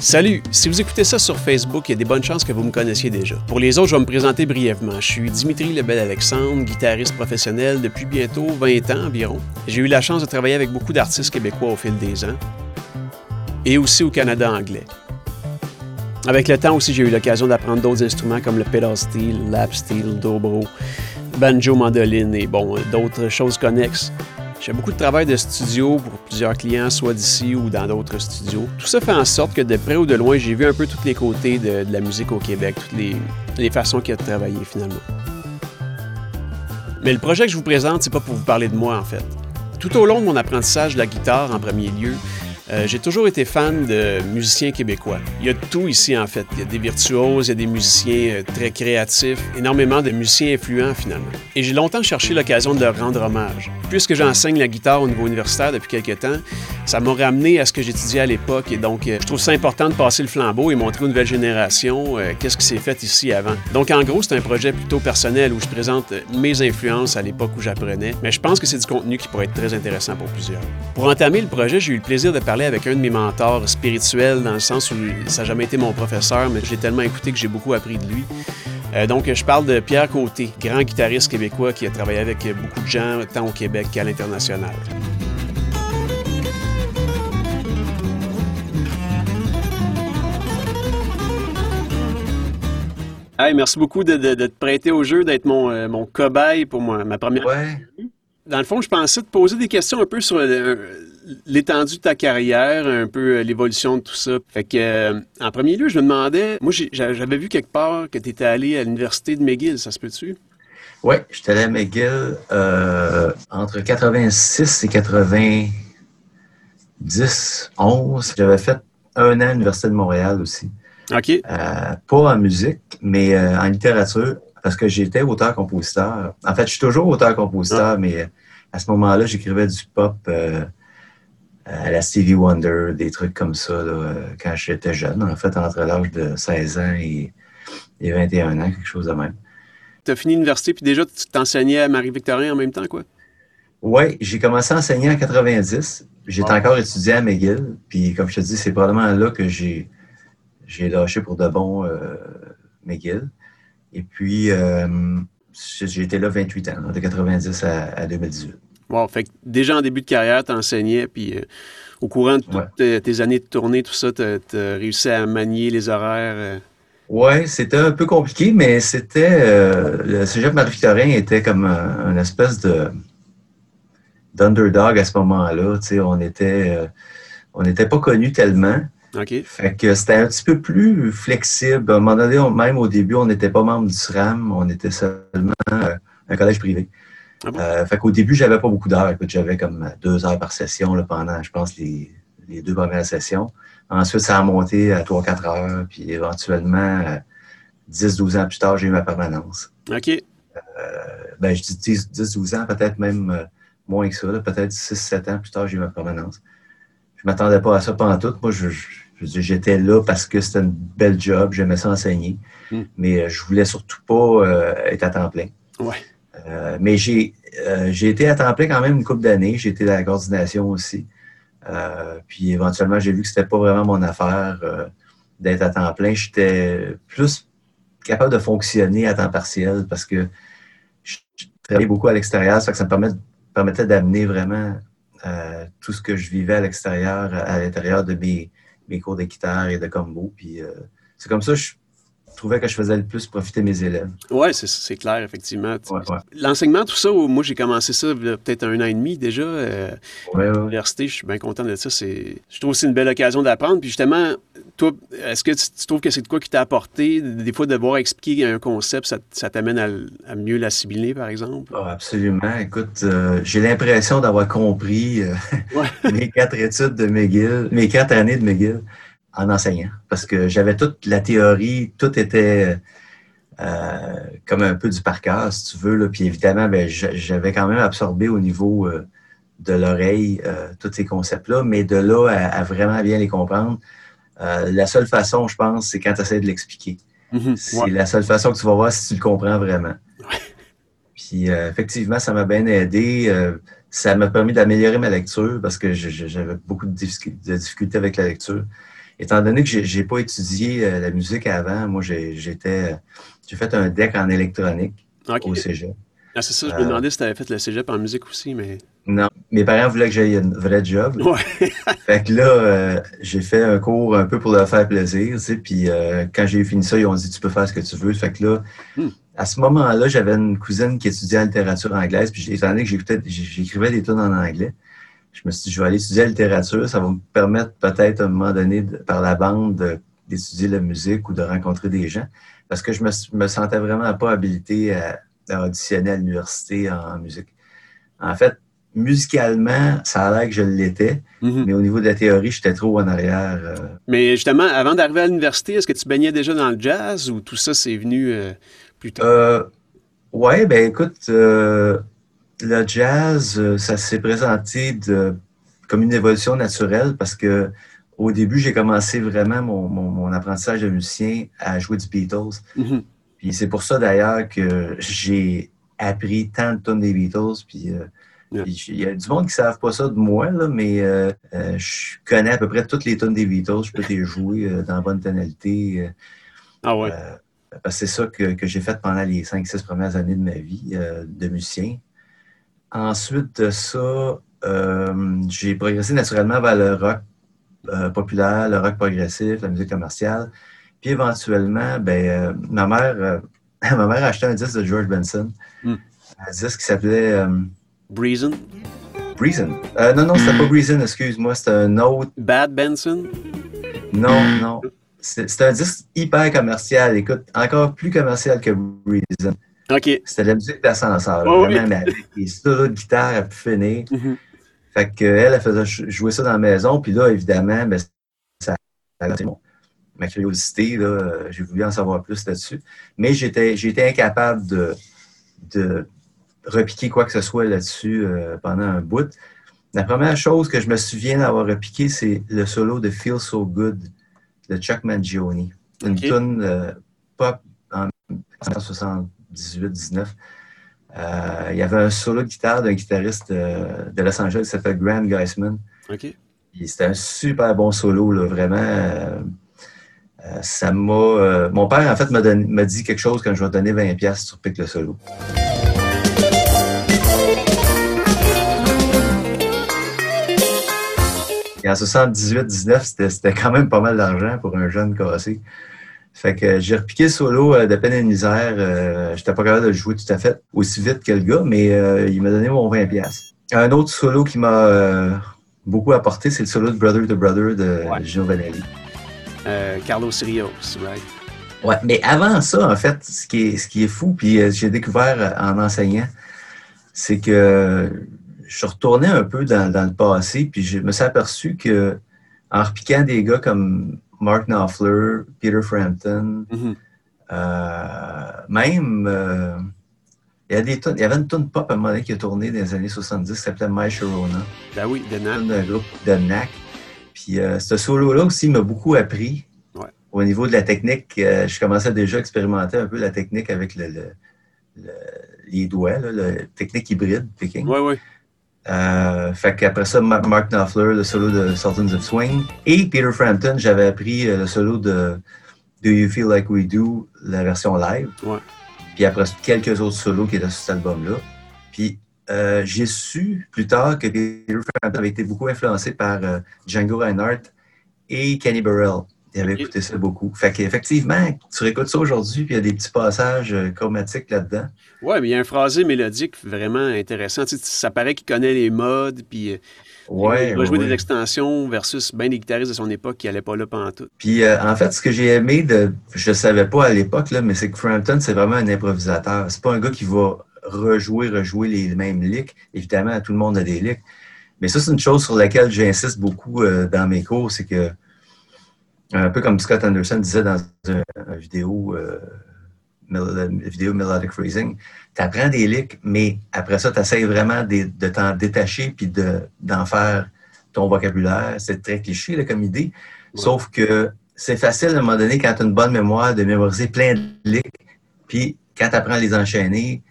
Salut! Si vous écoutez ça sur Facebook, il y a des bonnes chances que vous me connaissiez déjà. Pour les autres, je vais me présenter brièvement. Je suis Dimitri Lebel-Alexandre, guitariste professionnel depuis bientôt 20 ans environ. J'ai eu la chance de travailler avec beaucoup d'artistes québécois au fil des ans et aussi au Canada anglais. Avec le temps aussi, j'ai eu l'occasion d'apprendre d'autres instruments comme le pedal steel, lap steel, dobro, banjo, mandoline et bon, d'autres choses connexes. J'ai beaucoup de travail de studio pour plusieurs clients, soit d'ici ou dans d'autres studios. Tout ça fait en sorte que de près ou de loin, j'ai vu un peu tous les côtés de, la musique au Québec, toutes les, les façons qu'il y a de travailler finalement. Mais le projet que je vous présente, c'est pas pour vous parler de moi en fait. Tout au long de mon apprentissage de la guitare en premier lieu, euh, j'ai toujours été fan de musiciens québécois. Il y a tout ici, en fait. Il y a des virtuoses, il y a des musiciens euh, très créatifs, énormément de musiciens influents, finalement. Et j'ai longtemps cherché l'occasion de leur rendre hommage. Puisque j'enseigne la guitare au niveau universitaire depuis quelques temps, ça m'a ramené à ce que j'étudiais à l'époque. Et donc, euh, je trouve ça important de passer le flambeau et montrer aux nouvelles générations qu'est-ce qui s'est fait ici avant. Donc, en gros, c'est un projet plutôt personnel où je présente mes influences à l'époque où j'apprenais. Mais je pense que c'est du contenu qui pourrait être très intéressant pour plusieurs. Pour entamer le projet, j'ai eu le plaisir de parler avec un de mes mentors spirituels, dans le sens où ça n'a jamais été mon professeur, mais j'ai tellement écouté que j'ai beaucoup appris de lui. Euh, donc, je parle de Pierre Côté, grand guitariste québécois qui a travaillé avec beaucoup de gens, tant au Québec qu'à l'international. Hey, merci beaucoup de, te prêter au jeu, d'être mon, euh, mon cobaye pour moi, ma première. Ouais. Dans le fond, je pensais te poser des questions un peu sur euh, l'étendue de ta carrière, un peu euh, l'évolution de tout ça. Fait que, euh, en premier lieu, je me demandais, moi, j'avais vu quelque part que tu étais allé à l'université de McGill, ça se peut-tu? Oui, j'étais allé à McGill euh, entre 86 et 90, 11. J'avais fait un an à l'Université de Montréal aussi. OK. pas en musique, mais en littérature, parce que j'étais auteur-compositeur. En fait, je suis toujours auteur-compositeur, ah. mais à ce moment-là, j'écrivais du pop à la Stevie Wonder, des trucs comme ça, quand j'étais jeune, en fait, entre l'âge de 16 ans et, 21 ans, quelque chose de même. Tu as fini l'université, puis déjà, tu t'enseignais à Marie-Victorin en même temps, quoi? Oui, j'ai commencé à enseigner en 90. J'étais encore étudiant à McGill. Puis, comme je te dis, c'est probablement là que j'ai, j'ai lâché pour de bon euh, McGill. Et puis, euh, j'ai été là 28 ans, de 90 à, à 2018. Wow, fait que déjà en début de carrière, tu enseignais, puis euh, au courant de toutes tes années de tournée, tout ça, tu as, réussi à manier les horaires. Euh? Oui, c'était un peu compliqué, mais c'était. Euh, le cégep Marie-Victorin était comme un, espèce de d'underdog à ce moment-là. On était. on n'était pas connus tellement. Fait que c'était un petit peu plus flexible. À un moment donné, même au début, on n'était pas membre du SRAM, on était seulement un collège privé. Ah euh, fait qu'au début, j'avais pas beaucoup d'heures. J'avais comme deux heures par session là, pendant, je pense, les, deux premières sessions. Ensuite, ça a monté à 3-4 heures. Puis éventuellement, 10-12 ans plus tard, j'ai eu ma permanence. OK. Euh, ben, je dis 10-12 ans, peut-être même euh, moins que ça. Peut-être 6-7 ans plus tard, j'ai eu ma permanence. Je ne m'attendais pas à ça pendant tout. Moi, je, j'étais là parce que c'était une belle job. J'aimais ça enseigner. Hmm. Mais je voulais surtout pas être à temps plein. Ouais. Euh, mais euh, j'ai été à temps plein quand même une couple d'années. J'ai été dans la coordination aussi. Euh, puis éventuellement, j'ai vu que c'était pas vraiment mon affaire d'être à temps plein. J'étais plus capable de fonctionner à temps partiel parce que je travaillais beaucoup à l'extérieur, ça, que ça me permettait d'amener vraiment tout ce que je vivais à l'extérieur, à l'intérieur de mes, cours de et de combo. Puis c'est comme ça que je trouvais que je faisais le plus profiter mes élèves. Oui, c'est clair, effectivement. L'enseignement, tout ça, moi, j'ai commencé ça peut-être un an et demi déjà. Euh, à l'université, je suis bien content de ça. Je trouve aussi une belle occasion d'apprendre. Puis justement, toi, est-ce que tu, trouves que c'est de quoi qui t'a apporté? Des fois, de devoir expliquer un concept, ça, t'amène à, mieux l'assimiler, par exemple? Oh, absolument. Écoute, euh, j'ai l'impression d'avoir compris euh, mes quatre études de McGill, mes quatre années de McGill en enseignant parce que j'avais toute la théorie, tout était euh, comme un peu du par cœur, si tu veux. Là. Puis évidemment, ben, j'avais quand même absorbé au niveau euh, de l'oreille euh, tous ces concepts-là, mais de là à, vraiment bien les comprendre, la seule façon, je pense, c'est quand tu essaies de l'expliquer. Mm-hmm. c'est la seule façon que tu vas voir si tu le comprends vraiment. Puis effectivement, ça m'a bien aidé. ça m'a permis d'améliorer ma lecture parce que j'avais beaucoup de difficultés avec la lecture. Étant donné que j'ai pas étudié euh, la musique avant, moi, j'étais, j'ai fait un deck en électronique au cégep. Ah, c'est ça, je me demandais si tu avais fait le cégep en musique aussi, mais. Non, mes parents voulaient que j'aille un vrai job. Ouais. fait que là, j'ai fait un cours un peu pour leur faire plaisir, tu sais, puis quand j'ai fini ça, ils ont dit tu peux faire ce que tu veux. Fait que là, hmm à ce moment-là, j'avais une cousine qui étudiait la littérature anglaise, puis étant donné que j'écrivais des tunes en anglais, je me suis dit, je vais aller étudier la littérature, ça va me permettre peut-être à un moment donné, par la bande, d'étudier la musique ou de rencontrer des gens, parce que je me, me sentais vraiment pas habilité à, auditionner à l'université en, musique. En fait, musicalement, ça a l'air que je l'étais, mm-hmm. mais au niveau de la théorie, j'étais trop en arrière. Euh. Mais justement, avant d'arriver à l'université, est-ce que tu baignais déjà dans le jazz ou tout ça, c'est venu euh, euh, oui, ben écoute, euh, le jazz, euh, ça s'est présenté de, comme une évolution naturelle parce que au début, j'ai commencé vraiment mon, apprentissage de musicien à jouer du Beatles. Mm-hmm. Puis c'est pour ça d'ailleurs que j'ai appris tant de tonnes des Beatles. Puis il y a du monde qui ne savent pas ça de moi, là, mais je connais à peu près toutes les tonnes des Beatles. Je peux les jouer dans la bonne tonalité. Ah ouais. Parce que c'est ça que, j'ai fait pendant les 5-6 premières années de ma vie euh, de musicien. Ensuite de ça, euh, j'ai progressé naturellement vers le rock euh, populaire, le rock progressif, la musique commerciale. Puis éventuellement, ben, ma mère ma mère a acheté un disque de George Benson. Hmm. Un disque qui s'appelait. Breezen? Breezen. non, non, c'était pas Breezen, excuse-moi, c'était un autre. Bad Benson? Non, non. C'est un disque hyper commercial. Écoute, encore plus commercial que Reason. OK. C'était de la musique d'ascenseur. vraiment, mais avec des solos de guitare à pu finir. Mm-hmm. Fait qu'elle, elle faisait jouer ça dans la maison. Puis là, évidemment, ben, ça a ma curiosité. J'ai voulu en savoir plus là-dessus. Mais j'étais incapable de, de repiquer quoi que ce soit là-dessus euh, pendant un bout. La première chose que je me souviens d'avoir repiqué, c'est le solo de Feel So Good de Chuck Mangione. Une tune euh, pop en 1978-19. Euh, il y avait un solo de guitare d'un guitariste euh, de Los Angeles qui s'appelle Graham Geisman. C'était un super bon solo, là, vraiment. ça m'a. mon père, en fait, m'a dit quelque chose quand je vais donner 20$ sur Pic le solo. Et en 78-19, c'était quand même pas mal d'argent pour un jeune cassé. Fait que j'ai repiqué le solo euh, de peine et misère. Euh, j'étais pas capable de le jouer tout à fait aussi vite que le gars, mais euh, il m'a donné mon 20$. Un autre solo qui m'a beaucoup apporté, c'est le solo de Brother to Brother de ouais. Gino Carlos Rios, right? Ouais, mais avant ça, en fait, ce qui est, ce qui est fou, puis j'ai découvert en enseignant, c'est que je suis retourné un peu dans, le passé, puis je me suis aperçu que en repiquant des gars comme Mark Knopfler, Peter Frampton, mm-hmm. euh, même euh, il, y a des il y avait une tonne pop à un moment donné qui a tourné dans les années 70 qui s'appelait My Sharona. Ben oui, de NAC. Un groupe de NAC. Puis euh, ce solo-là aussi m'a beaucoup appris. Au niveau de la technique, je commençais déjà à expérimenter un peu la technique avec le, les doigts, la technique hybride picking. Oui, oui. Euh, fait qu'après ça, Mark Knopfler, le solo de Sultans of Swing. Et Peter Frampton, j'avais appris euh, le solo de Do You Feel Like We Do, la version live. Ouais. Puis après, quelques autres solos qui étaient sur cet album-là. Puis euh, j'ai su plus tard que Peter Frampton avait été beaucoup influencé par Django Reinhardt et Kenny Burrell. Il avait écouté ça beaucoup. Fait qu'effectivement, tu réécoutes ça aujourd'hui, puis il y a des petits passages euh, chromatiques là-dedans. Oui, mais il y a un phrasé mélodique vraiment intéressant. Tu sais, ça paraît qu'il connaît les modes, puis euh, ouais, il va jouer des extensions versus bien des guitaristes de son époque qui n'allaient pas là pendant tout. Puis euh, en fait, ce que j'ai aimé, de, je ne savais pas à l'époque, mais c'est que Frampton, c'est vraiment un improvisateur. C'est pas un gars qui va rejouer, rejouer les mêmes licks. Évidemment, tout le monde a des licks. Mais ça, c'est une chose sur laquelle j'insiste beaucoup dans mes cours, c'est que un peu comme Scott Anderson disait dans une, vidéo, euh, vidéo Melodic Freezing, tu apprends des licks, mais après ça, tu essaies vraiment de, t'en détacher puis d'en faire ton vocabulaire. C'est très cliché comme idée. Sauf que c'est facile à un moment donné, quand tu as une bonne mémoire, de mémoriser plein de licks. Puis quand tu apprends à les enchaîner,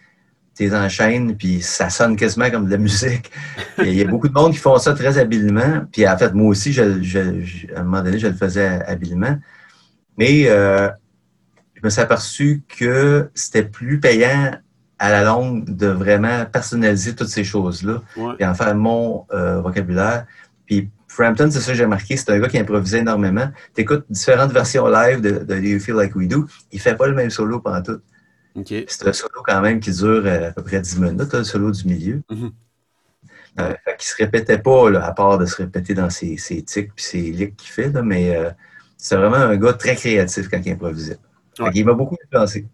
tu enchaînes, puis ça sonne quasiment comme de la musique. Il y a beaucoup de monde qui font ça très habilement. Puis en fait, moi aussi, je, à un moment donné, je le faisais habilement. Mais euh, je me suis aperçu que c'était plus payant à la longue de vraiment personnaliser toutes ces choses-là et en faire mon euh, vocabulaire. Puis Frampton, c'est ça que j'ai remarqué, c'est un gars qui improvisait énormément. Tu écoutes différentes versions live de, de, Do You Feel Like We Do, il fait pas le même solo pendant tout. C'est un solo quand même qui dure euh, à peu près 10 minutes, le solo du milieu. Mm-hmm. Euh, qui se répétait pas, à part de se répéter dans ses, ses tics et ses licks qu'il fait, mais euh, c'est vraiment un gars très créatif quand il improvisait. Il m'a beaucoup influencé.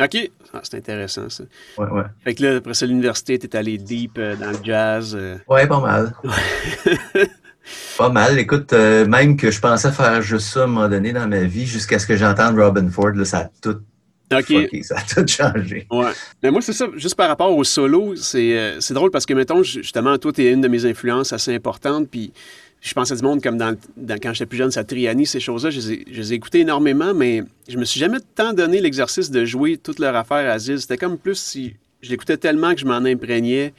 OK. Ah, c'est intéressant, ça. Ouais, ouais. Fait que là, après ça, l'université, tu es allé deep dans le jazz. Ouais, pas mal. pas mal. Écoute, même que je pensais faire juste ça à un moment donné dans ma vie, jusqu'à ce que j'entende Robin Ford, là, ça a tout OK. ça a tout changé. Ouais. Mais moi, c'est ça, juste par rapport au solo, c'est, euh, drôle parce que, mettons, justement, toi, tu es une de mes influences assez importantes, puis je pensais du monde comme dans, quand j'étais plus jeune, Satriani, ces choses-là, je les ai écoutées énormément, mais je me suis jamais tant donné l'exercice de jouer toute leur affaire à Aziz. C'était comme plus si je l'écoutais tellement que je m'en imprégnais.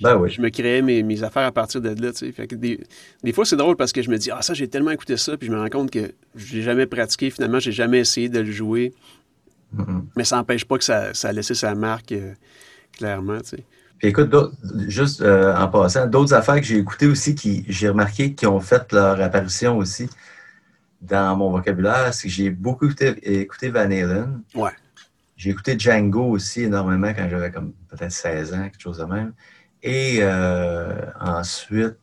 Ben oui. Je me créais mes, mes, affaires à partir de là. Fait que des, des, fois, c'est drôle parce que je me dis, ah, ça, j'ai tellement écouté ça, puis je me rends compte que je l'ai jamais pratiqué. Finalement, j'ai jamais essayé de le jouer. Mais ça n'empêche pas que ça, ça, a laissé sa marque, euh, clairement. Tu sais. Puis écoute, juste euh, en passant, d'autres affaires que j'ai écoutées aussi, qui j'ai remarqué qui ont fait leur apparition aussi dans mon vocabulaire, c'est que j'ai beaucoup écouté, Van Halen. Ouais. J'ai écouté Django aussi énormément quand j'avais comme peut-être 16 ans, quelque chose de même. Et euh, ensuite,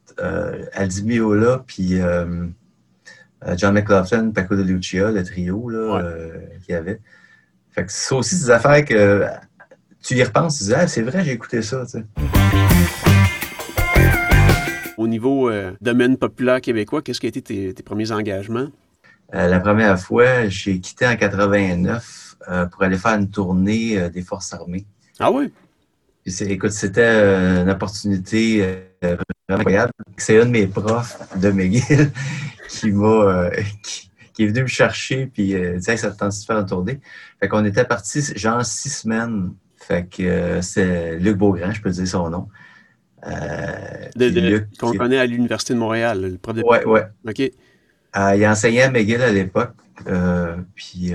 Aldi Miola, puis John McLaughlin, Paco de Lucia, le trio là, qu'il y avait. Fait que c'est aussi des affaires que tu y repenses, tu dis, ah, c'est vrai, j'ai écouté ça. Au niveau euh, domaine populaire québécois, qu'est-ce qui a été tes, premiers engagements? Euh, la première fois, j'ai quitté en 89 euh, pour aller faire une tournée des Forces armées. Ah oui? écoute, c'était une opportunité vraiment incroyable. C'est un de mes profs de McGill qui m'a qui est venu me chercher, puis euh, ça te tente de faire une tournée. Fait qu'on était parti genre six semaines. Fait que euh, c'est Luc Beaugrand, je peux dire son nom. Euh, qu'on connaît à l'Université de Montréal, le prof de... Oui, oui. OK. Euh, il enseignait à McGill à l'époque. puis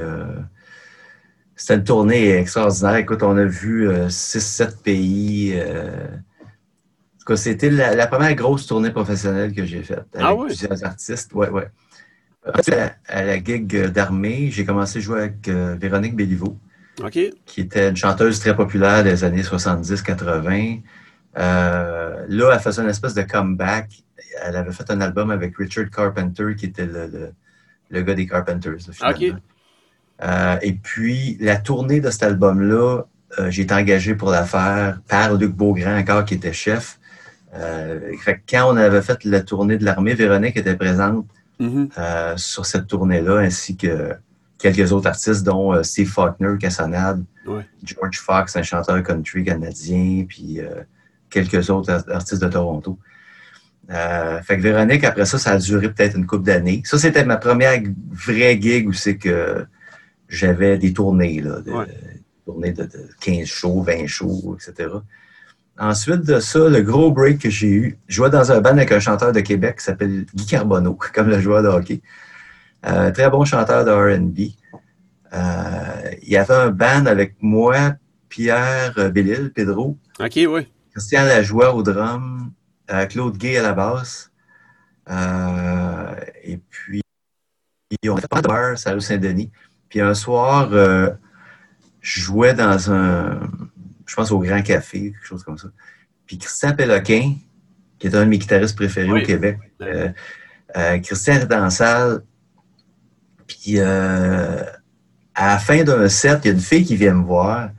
c'était une tournée extraordinaire. Écoute, on a vu 6-7 pays. c'était la, première grosse tournée professionnelle que j'ai faite. Avec ah oui? plusieurs artistes. Ouais, ouais. À, la gig d'armée, j'ai commencé à jouer avec euh, Véronique Béliveau, qui était une chanteuse très populaire des années 70-80. Euh, là, elle faisait une espèce de comeback. Elle avait fait un album avec Richard Carpenter, qui était le, le, gars des Carpenters. Euh, et puis, la tournée de cet album-là, j'ai été engagé pour la faire par Luc Beaugrand, encore, qui était chef. quand on avait fait la tournée de l'armée, Véronique était présente Mm-hmm. Euh, sur cette tournée-là, ainsi que quelques autres artistes, dont euh, Steve Faulkner, Cassonade, George Fox, un chanteur country canadien, puis euh, quelques autres artistes de Toronto. fait que Véronique, après ça, ça a duré peut-être une couple d'années. Ça, c'était ma première vraie gig où c'est que j'avais des tournées, là, de, tournées de, 15 shows, 20 shows, etc. Ensuite de ça, le gros break que j'ai eu, je jouais dans un band avec un chanteur de Québec qui s'appelle Guy Carbonneau, comme le joueur de hockey. Euh, très bon chanteur de RB. Euh, il y avait un band avec moi, Pierre Bellil, Pedro. OK, oui. Christian Lajoie au drum, euh, Claude Gay à la basse. et puis, on a fait bar, Salut Saint-Denis. Puis un soir, je jouais dans un je pense au Grand Café, quelque chose comme ça. Puis Christian Péloquin, qui est un de mes guitaristes préférés au Québec, euh, euh, Christian est dans la salle, puis euh, à la fin d'un set, il y a une fille qui vient me voir,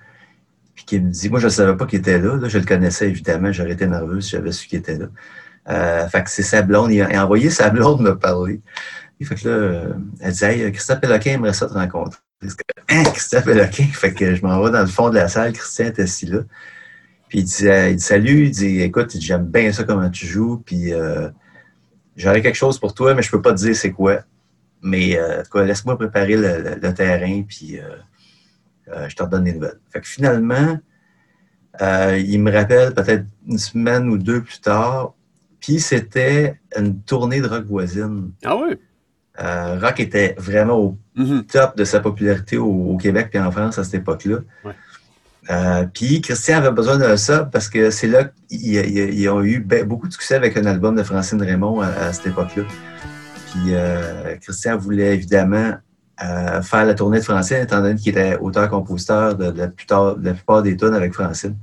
puis qui me dit, moi je ne savais pas qu'il était là, je le connaissais évidemment, j'aurais été nerveux si j'avais su qu'il était là. fait que c'est sa blonde, il a, envoyé sa blonde me parler. fait que là, elle dit, hey, Christian Péloquin aimerait ça te rencontrer. Hein, Christophe Lequin. Fait que je m'en vais dans le fond de la salle. Christian est assis là. Puis il dit, euh, il dit salut. Il dit écoute, j'aime bien ça comment tu joues. Puis euh, j'aurais quelque chose pour toi, mais je peux pas te dire c'est quoi. Mais euh, laisse-moi préparer le, terrain. Puis je te redonne des nouvelles. Fait que finalement, Euh, il me rappelle peut-être une semaine ou deux plus tard. Puis c'était une tournée de rock voisine. Ah oui? Euh, rock était vraiment au Mhm. top de sa popularité au, au Québec puis en France à cette époque-là. Ouais. Euh, puis Christian avait besoin d'un sub parce que c'est là qu'ils ils- ils ont eu be- beaucoup de succès avec un album de Francine Raymond à, à cette époque-là. Puis euh, Christian voulait évidemment euh, faire la tournée de Francine, étant donné qu'il était auteur-compositeur de, la plupart, de la plupart des tunes avec Francine.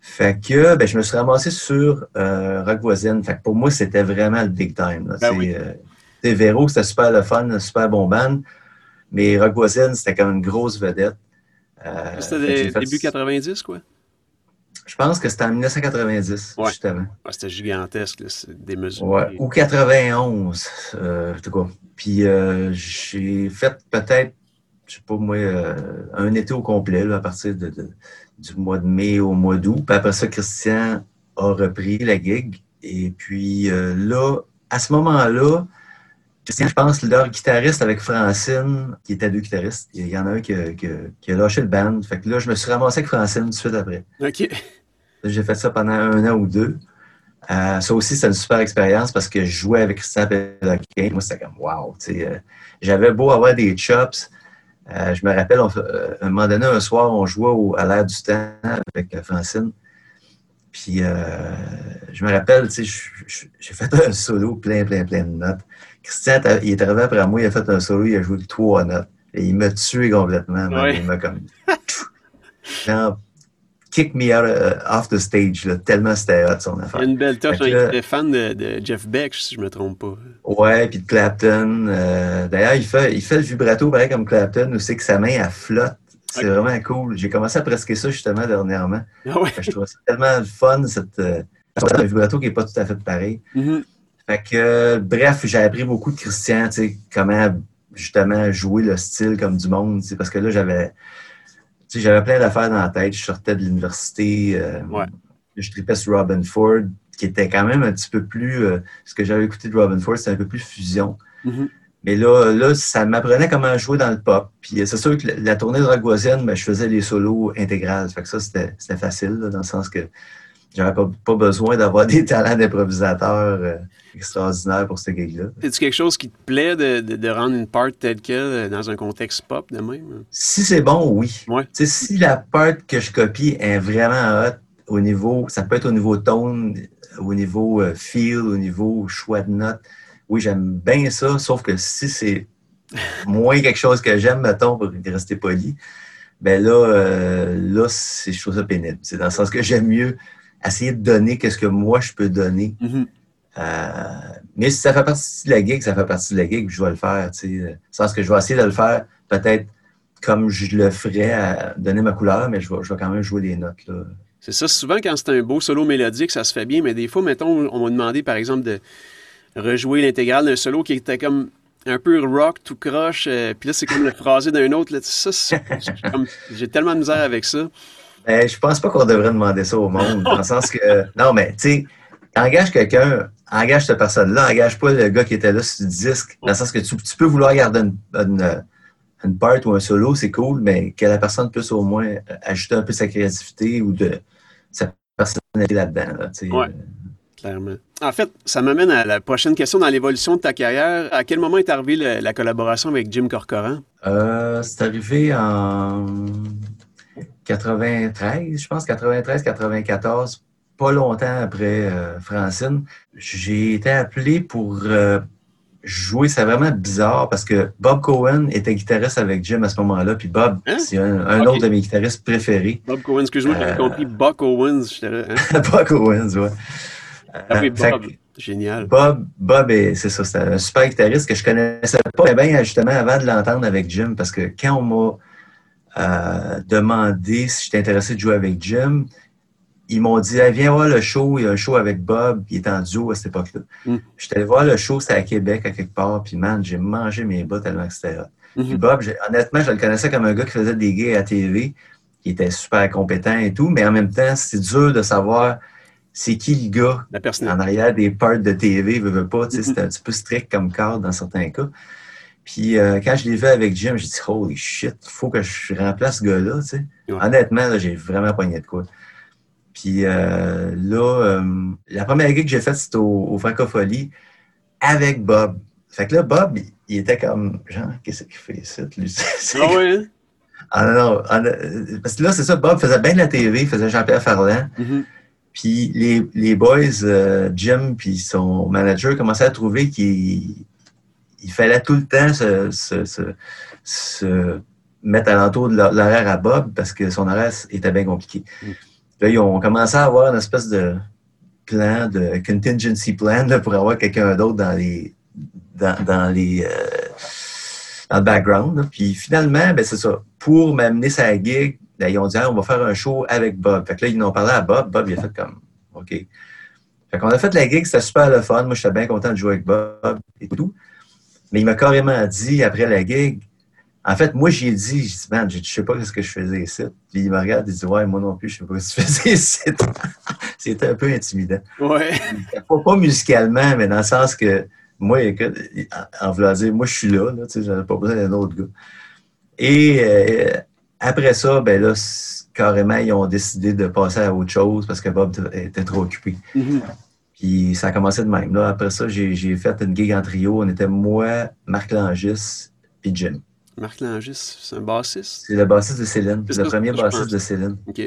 Fait que ben, je me suis ramassé sur Rock Voisine. Fait que pour moi, c'était vraiment le big time. là. Ben oui. Véro, c'était super le fun, un super bon band. Mais Rock Voisine, c'était comme une grosse vedette. Euh, C'était des- début 90, quoi? Je pense que c'était en 1990, Ouais. justement. Ah, c'était gigantesque, démesuré. Ouais. Ou 91, euh, en tout cas. Puis euh, j'ai fait peut-être, je sais pas moi, un été au complet, là, à partir de, de- du mois de mai au mois d'août. Puis après ça, Christian a repris la gig. Et puis là, à ce moment-là, Christian, je pense, leur guitariste avec Francine, qui était deux guitaristes, il y en a un qui a, qui a- qui a lâché le band. Fait que là, je me suis ramassé avec Francine tout de suite après. OK. J'ai fait ça pendant un an ou deux. Euh, ça aussi, c'était une super expérience parce que je jouais avec Christian Péloquin. Moi, c'était comme wow. euh, J'avais beau avoir des chops. euh, je me rappelle, on fait- euh, à un moment donné, un soir, on jouait au- à l'air du temps avec Francine. Puis, je me rappelle, j'ai fait un solo plein, plein, plein de notes. Christian, il est arrivé après moi, il a fait un solo, il a joué trois notes. Et il m'a tué complètement. Ouais. Il m'a comme. genre, kick me out, euh, off the stage, là, tellement c'était hot son affaire. une belle touche. Il était fan de, de Jeff Beck, si je me trompe pas. Ouais, puis de Clapton. euh, D'ailleurs, il fait, il fait le vibrato pareil comme Clapton, où c'est que sa main, elle flotte. C'est vraiment cool. J'ai commencé à pratiquer ça justement dernièrement. Ah ouais? Je trouve ça tellement fun, cette, euh, un vibrato qui n'est pas tout à fait pareil. Mhm. Fait que, bref, j'ai appris beaucoup de Christian, tu sais, comment justement jouer le style comme du monde, tu sais, parce que là, j'avais, j'avais plein d'affaires dans la tête. Je sortais de l'université, euh, Ouais. je tripais sur Robin Ford, qui était quand même un petit peu plus, euh, ce que j'avais écouté de Robin Ford, c'était un peu plus fusion. Mhm. Mais là, là, ça m'apprenait comment jouer dans le pop. Puis euh, c'est sûr que la, la tournée de Voisine, ben, je faisais les solos intégrales. Fait que ça, c'était c'était facile, là, dans le sens que j'avais pas, pas besoin d'avoir des talents d'improvisateur euh, extraordinaires pour ce gig-là. C'est-tu quelque chose qui te plaît de, de, de rendre une part telle qu'elle euh, dans un contexte pop de même? Si c'est bon, oui. Ouais. Si la part que je copie est vraiment hot au niveau, ça peut être au niveau tone, au niveau euh, feel, au niveau choix de notes. Oui, j'aime bien ça, sauf que si c'est moins quelque chose que j'aime, mettons, pour rester poli, ben là, euh, là c'est- je trouve ça pénible. C'est dans le sens que j'aime mieux essayer de donner qu'est-ce que moi je peux donner. Mhm. Euh, mais si ça fait partie de la gig, ça fait partie de la gig, je vais le faire. Tu sais. Sens que je vais essayer de le faire peut-être comme je le ferais à donner ma couleur, mais je vais, je vais quand même jouer des notes. Là. C'est ça, souvent quand c'est un beau solo mélodique, ça se fait bien, mais des fois, mettons, on m'a demandé par exemple de rejouer l'intégrale d'un solo qui était comme un peu rock, tout croche, euh, puis là c'est comme le phrasé d'un autre. Là, ça, j'ai tellement de misère avec ça. Ben, je pense pas qu'on devrait demander ça au monde, dans le sens que, non, mais tu sais, engage quelqu'un, engage cette personne-là, engage pas le gars qui était là sur le disque, dans le sens que tu, tu peux vouloir garder une, une, une part ou un solo, c'est cool, mais que la personne puisse au moins ajouter un peu sa créativité ou de sa personnalité là-dedans. Là. Ouais. Clairement. En fait, ça m'amène à la prochaine question dans l'évolution de ta carrière. À quel moment est arrivée la collaboration avec Jim Corcoran? Euh, c'est arrivé en 93, je pense, 93, 94, pas longtemps après euh, Francine. J'ai été appelé pour euh, jouer. C'est vraiment bizarre parce que Bob Cohen était guitariste avec Jim à ce moment-là. Puis Bob, Hein? c'est un, autre de mes guitaristes préférés. Bob Cohen, excuse-moi, j'avais Euh, compris Buck Owens. Hein? Bob Owens, ouais. Ah oui, fait Bob. Génial. Bob, Bob est- c'est ça, c'est un super guitariste que je connaissais pas bien justement avant de l'entendre avec Jim parce que quand on m'a euh, demandé si j'étais intéressé de jouer avec Jim, ils m'ont dit viens voir le show, il y a un show avec Bob, il est en duo à cette époque-là. Mm. J'étais allé voir le show, c'était à Québec à quelque part, puis man, j'ai mangé mes bas tellement que c'était hot. Puis. Bob, honnêtement, je le connaissais comme un gars qui faisait des gays à TV, qui était super compétent et tout, mais en même temps, c'est dur de savoir c'est qui le gars La en arrière des parts de TV, veut, veut pas, sais, Mhm. c'est un petit peu strict comme cadre dans certains cas. Puis euh, quand je l'ai vu avec Jim, j'ai dit holy shit, faut que je remplace ce gars-là, tu sais. Ouais. Honnêtement, là, j'ai vraiment pogné de quoi. Puis euh, là, la première gig que j'ai faite, c'était au, au Francophonie avec Bob. Fait que là, Bob, il, était comme, genre, qu'est-ce qu'il fait ici, lui? Ah oui? Hein? Ah non, non. Ah, parce que là, c'est ça, Bob faisait bien de la TV, il faisait Jean-Pierre Ferland. Mm-hmm. Puis les, les boys, euh, Jim puis son manager, commençaient à trouver qu'il il fallait tout le temps se, se, se, se mettre l'entour de l'horaire à Bob parce que son horaire était bien compliqué. Mm. Là, ils ont commencé à avoir une espèce de plan, de contingency plan là, pour avoir quelqu'un d'autre dans les dans, dans les euh, dans le background. Puis finalement, ben c'est ça. Pour m'amener sa gig, ben, ils ont dit on va faire un show avec Bob. Fait que là, ils ont parlé à Bob. Bob, il a fait comme OK. Fait qu'on a fait la gig, c'était super le fun. Moi, j'étais bien content de jouer avec Bob et tout. Mais il m'a carrément dit après la gig, en fait, moi, j'ai dit, j'ai dit, man, je sais pas ce que je faisais ici. Puis il me regarde, il dit, ouais, moi non plus, je sais pas ce que tu faisais ici. C'était un peu intimidant. Ouais. Pas, pas, musicalement, mais dans le sens que, moi, en voulant dire, moi, je suis là, là tu sais, j'avais pas besoin d'un autre gars. Et euh, après ça, ben là, carrément, ils ont décidé de passer à autre chose parce que Bob était trop occupé. Mm-hmm. Puis ça a commencé de même. Là, après ça, j'ai fait une gig en trio. On était moi, Marc Langis, puis Jim. Marc Langis, c'est un bassiste? C'est le bassiste de Céline. C'est le premier bassiste de Céline. OK.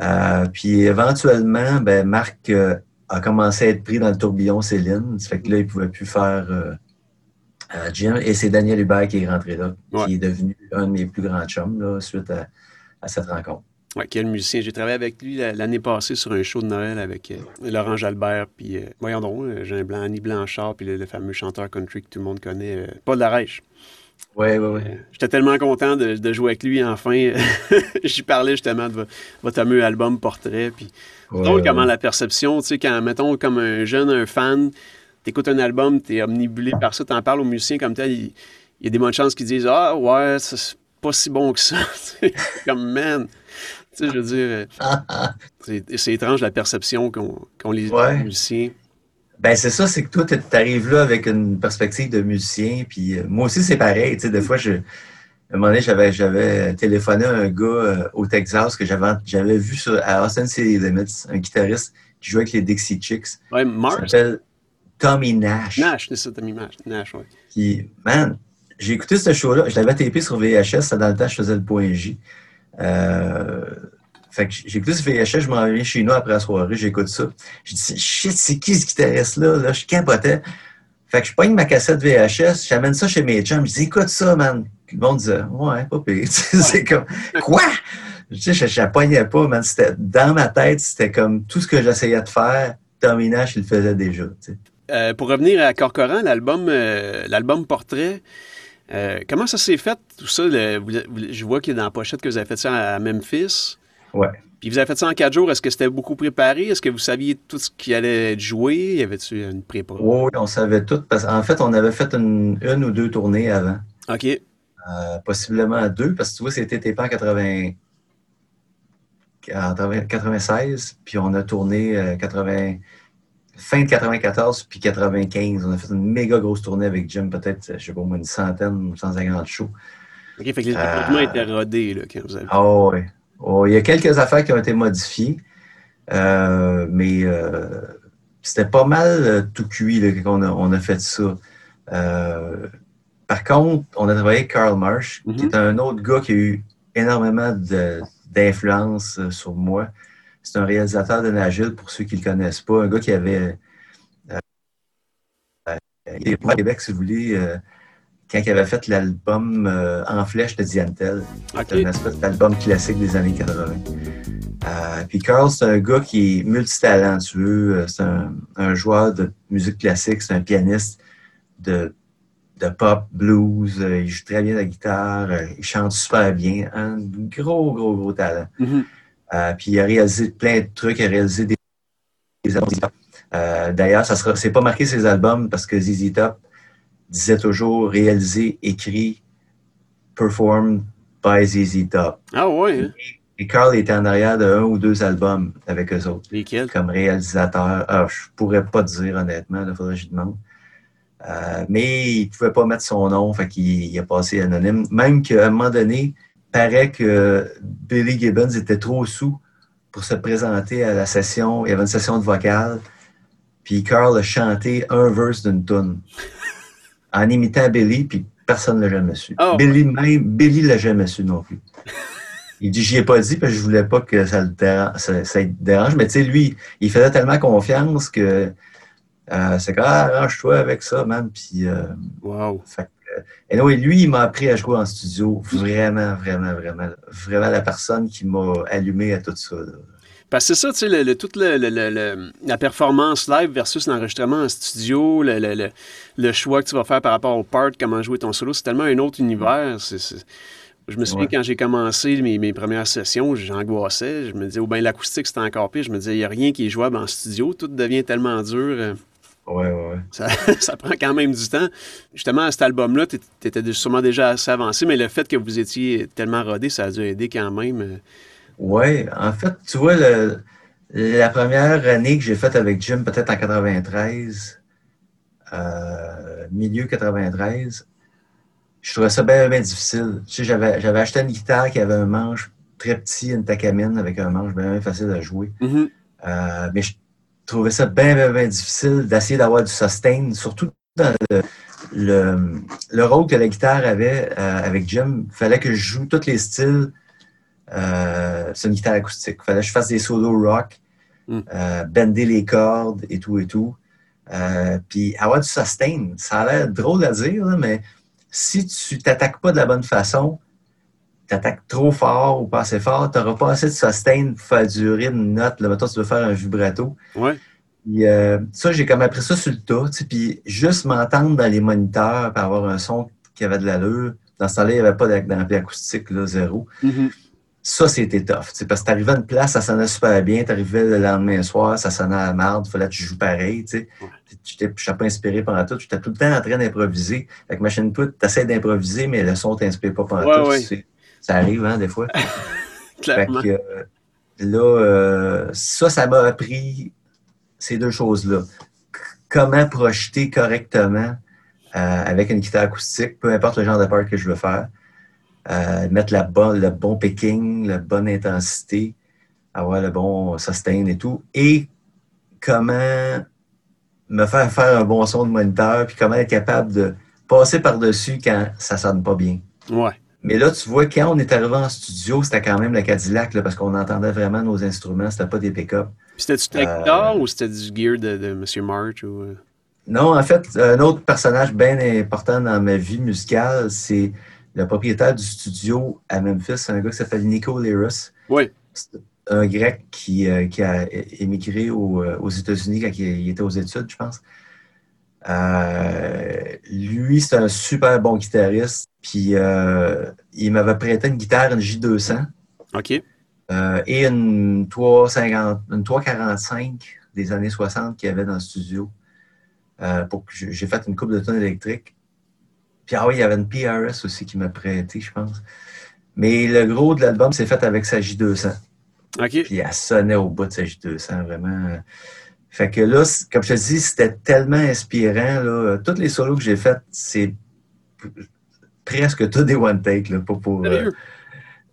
Euh, puis éventuellement, ben, Marc euh, a commencé à être pris dans le tourbillon Céline. Ça fait que là, il ne pouvait plus faire euh, Jim. Et c'est Daniel Hubert qui est rentré là, qui est devenu un de mes plus grands chums là, suite à cette rencontre. Oui, quel musicien. J'ai travaillé avec lui l'année passée sur un show de Noël avec euh, Laurent Jalbert, puis euh, voyons donc, euh, Jean Blanc, Annie Blanchard, puis le, fameux chanteur country que tout le monde connaît, Paul Larèche. Oui, oui, oui. J'étais tellement content de, jouer avec lui, enfin. J'y parlais justement de votre fameux album Portrait, puis ouais, comment la perception, tu sais, quand, mettons, comme un jeune, un fan, t'écoutes un album, t'es omnibulé par ça, t'en parles aux musiciens comme tel, il, y a des bonnes chances qu'ils disent « Ah, ouais, c'est pas si bon que ça. » Comme, man sais, je veux dire, euh, c'est étrange la perception qu'ont les musiciens. Ben c'est ça, c'est que toi, tu arrives là avec une perspective de musicien, puis euh, moi aussi, c'est pareil. Tu sais, des fois, je, à un moment donné, j'avais téléphoné à un gars euh, au Texas que j'avais vu sur, à Austin City Limits, un guitariste qui jouait avec les Dixie Chicks. Ouais, Mars. s'appelle Tommy Nash. Nash, c'est ça, Tommy Nash, oui. Puis, man, j'ai écouté ce show-là, je l'avais tapé sur VHS, ça dans le temps, je faisais le point J. Euh, fait que j'écoute ce VHS, je m'en viens chez nous après la soirée, j'écoute ça. Je dis, shit, c'est qui ce guitariste-là? Là, je capotais. Fait que je pogne ma cassette VHS, j'amène ça chez mes chums, je dis, écoute ça, man. Le monde disait, ouais, pas pire. c'est comme, quoi? Tu sais, je ne poignais pas, man. C'était, dans ma tête, c'était comme tout ce que j'essayais de faire, Tommy Nash, il le faisait déjà. Euh, pour revenir à Corcoran, l'album, euh, l'album Portrait, euh, comment ça s'est fait, tout ça? je vois qu'il est dans la pochette que vous avez fait ça à Memphis. Ouais. Puis vous avez fait ça en quatre jours. Est-ce que c'était beaucoup préparé? Est-ce que vous saviez tout ce qui allait être joué? Y avait-tu une prépa? Oui, on savait tout. Parce qu'en fait, on avait fait une, ou deux tournées avant. OK. Euh, possiblement deux, parce que tu vois, c'était TP en 80... 96, puis on a tourné 80... Euh, fin de 94 puis 95. On a fait une méga grosse tournée avec Jim, peut-être, je sais pas, une centaine, 150 shows. OK, fait que les euh, étaient rodés là, quand vous avez. Ah oui. Oh, il y a quelques affaires qui ont été modifiées, euh, mais euh, c'était pas mal tout cuit qu'on a, on a fait ça. par contre, on a travaillé avec Carl Marsh, qui mm-hmm. est un autre gars qui a eu énormément d'influence sur moi. C'est un réalisateur de Nagil, pour ceux qui ne le connaissent pas. Un gars qui avait. Euh, euh il à Québec, si vous voulez, euh, quand il avait fait l'album euh, En flèche de Diantel. Okay. un espèce d'album classique des années 80. puis Carl, c'est un gars qui est multitalentueux. C'est un, joueur de musique classique, c'est un pianiste de, de pop, blues. il joue très bien la guitare. il chante super bien. Un gros, gros, gros talent. Mm-hmm. Euh, puis il a réalisé plein de trucs, il a réalisé des, albums. Euh, D'ailleurs, ça sera, c'est pas marqué ses albums parce que ZZ Top disait toujours réalisé, écrit, performed by ZZ Top. Ah ouais. Hein? Et, Carl était en arrière de un ou deux albums avec eux autres. Lesquels? Comme réalisateur. Ah, je pourrais pas te dire honnêtement, il faudrait que je demande. Euh, mais il pouvait pas mettre son nom, fait qu'il il a passé anonyme. Même qu'à un moment donné, paraît que Billy Gibbons était trop sous pour se présenter à la session. Il y avait une session de vocale. Puis Carl a chanté un verse d'une tune en imitant Billy, puis personne ne l'a jamais su. Oh. Billy même, Billy l'a jamais su non plus. Il dit, j'y ai pas dit parce que je voulais pas que ça le dérange, ça, ça le dérange. mais tu sais, lui, il faisait tellement confiance que euh, c'est comme, ah, arrange-toi avec ça, man. Puis, euh, Wow. fait et non, et lui, il m'a appris à jouer en studio. Vraiment, vraiment, vraiment. Vraiment la personne qui m'a allumé à tout ça. là. Parce que c'est ça, tu sais, le, le- toute le- le- la performance live versus l'enregistrement en studio, le, choix que tu vas faire par rapport au part, comment jouer ton solo, c'est tellement un autre univers. Je me souviens Ouais. quand j'ai commencé mes, mes premières sessions, j'angoissais. Je me disais, ou bien l'acoustique, c'était encore pire. Je me disais, il n'y a rien qui est jouable en studio. Tout devient tellement dur. Ouais, ouais, ouais. Ça, ça prend quand même du temps. Justement, à cet album-là, tu étais sûrement déjà assez avancé, mais le fait que vous étiez tellement rodé, ça a dû aider quand même. euh. Ouais, en fait, tu vois, le- la première année que j'ai faite avec Jim, peut-être en 93, euh, milieu 93, je trouvais ça bien, bien difficile. Tu sais, j'avais, j'avais acheté une guitare qui avait un manche très petit, une Takamine avec un manche bien, bien facile à jouer. Mhm. Euh, mais je trouvais ça bien, bien, bien difficile d'essayer d'avoir du sustain, surtout dans le, le, le rôle que la guitare avait euh, avec Jim. Il fallait que je joue tous les styles. Euh, c'est une guitare acoustique. Il fallait que je fasse des solos rock, Mm. euh, bender les cordes et tout et tout. Euh, puis avoir du sustain, ça a l'air drôle à dire, là, mais si tu t'attaques pas de la bonne façon, tu attaques trop fort ou pas assez fort, tu n'auras pas assez de sustain pour faire durer une note. Là, mettons, tu veux faire un vibrato. Ouais. Puis, euh, ça, j'ai comme appris ça sur le tas. tu sais, Puis juste m'entendre dans les moniteurs pour avoir un son qui avait de l'allure. Dans ce temps-là, il n'y avait pas d'ampli acoustique, là, zéro. Mhm. Ça, c'était tough. tu sais, Parce que tu arrivais à une place, ça sonnait super bien. Tu arrivais le lendemain soir, ça sonnait à la marde. Il fallait que tu joues pareil. tu sais. Je n'étais pas inspiré pendant tout. J'étais tout le temps en train d'improviser. Que machine put, tu essaies d'improviser, mais le son ne t'inspire pas pendant Ouais, tout. ouais. tu sais. Ça arrive, hein, des fois. Fait Clairement. que, euh, là, euh, ça, ça m'a appris ces deux choses-là. Comment projeter correctement euh, avec une guitare acoustique, peu importe le genre de part que je veux faire. Euh, mettre la bonne, le bon picking, la bonne intensité, avoir le bon sustain et tout. Et comment me faire faire un bon son de moniteur, puis comment être capable de passer par-dessus quand ça sonne pas bien. Ouais. Mais là, tu vois, quand on est arrivé en studio, c'était quand même le Cadillac, là, parce qu'on entendait vraiment nos instruments, c'était pas des pick-up. C'était-tu ta Euh, ou c'était du gear de, de M. March? Ou... euh? Non, en fait, un autre personnage bien important dans ma vie musicale, c'est le propriétaire du studio à Memphis, c'est un gars qui s'appelle Nico Leros. Oui. Un grec qui, euh, qui a émigré au- euh, aux États-Unis quand il, il était aux études, je pense. Euh, lui, c'est un super bon guitariste. Puis euh, il m'avait prêté une guitare, une J200. OK. Euh, et une 350, une 345 des années 60 qu'il y avait dans le studio. Euh, pour que j'ai fait une coupe de tonnes électriques. Puis ah oui, il y avait une PRS aussi qui m'a prêté, je pense. Mais le gros de l'album, c'est fait avec sa J200. OK. Puis elle sonnait au bout de sa J200, vraiment. Fait que là, comme je te dis, c'était tellement inspirant. Là. Tous les solos que j'ai faits, c'est presque tout des one take. Là, pas pour, euh?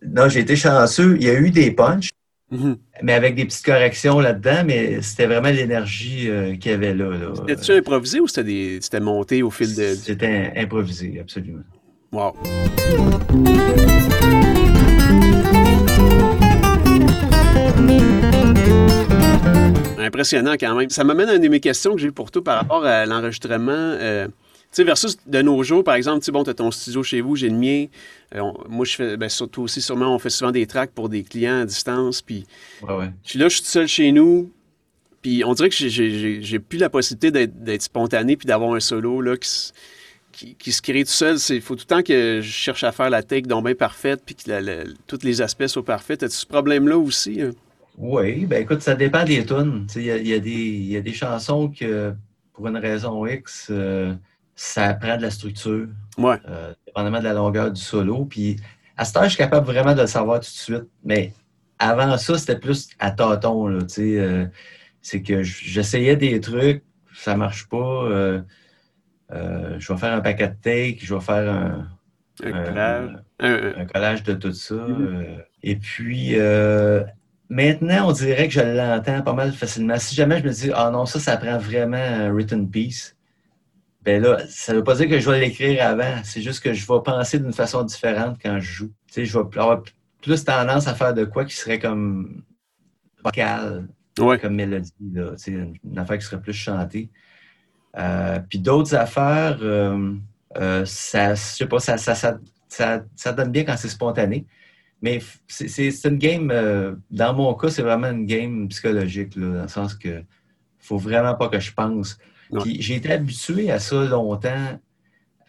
Non, j'ai été chanceux. Il y a eu des punchs, Mhm. mais avec des petites corrections là-dedans, mais c'était vraiment l'énergie euh, qu'il y avait là. là. C'était-tu improvisé ou c'était des... c'était monté au fil de. C'était improvisé, absolument. Wow. Impressionnant quand même. Ça m'amène à une de mes questions que j'ai pour toi par rapport à l'enregistrement. euh, sais, versus de nos jours, par exemple, tu bon, as ton studio chez vous, j'ai le mien. Euh, on- moi, je fais, ben, surtout aussi, sûrement, on fait souvent des tracks pour des clients à distance. Puis Ouais, ouais. là, je suis tout seul chez nous. Puis on dirait que j'ai- plus la possibilité d'être- spontané puis d'avoir un solo là, qui, qui, qui se crée tout seul. Il faut tout le temps que je cherche à faire la take donc bien parfaite puis que la- la- tous les aspects soient parfaits. As-tu ce problème-là aussi? hein? Oui, ben écoute, ça dépend des tunes. Il y, y a des chansons que, pour une raison X, euh, ça prend de la structure, Ouais. euh, dépendamment de la longueur du solo. Puis à ce temps, je suis capable vraiment de le savoir tout de suite. Mais avant ça, c'était plus à tâtons. Là, euh, c'est que j'essayais des trucs, ça marche pas. euh, euh, je vais faire un paquet de take, je vais faire un, Un collage. Un- collage de tout ça. Mhm. euh, et puis, maintenant, on dirait que je l'entends pas mal facilement. Si jamais je me dis, ah non, ça, ça prend vraiment un written piece, ben là, ça ne veut pas dire que je vais l'écrire avant. C'est juste que je vais penser d'une façon différente quand je joue. Tu sais, je vais avoir plus tendance à faire de quoi qui serait comme vocal, comme mélodie, là. Tu sais, une affaire qui serait plus chantée. Euh, puis d'autres affaires, euh, euh, ça, je sais pas, ça, ça, ça, ça, donne bien quand c'est spontané. Mais c'est une game, dans mon cas, c'est vraiment une game psychologique, là, dans le sens que faut vraiment pas que je pense. J'ai été habitué à ça longtemps,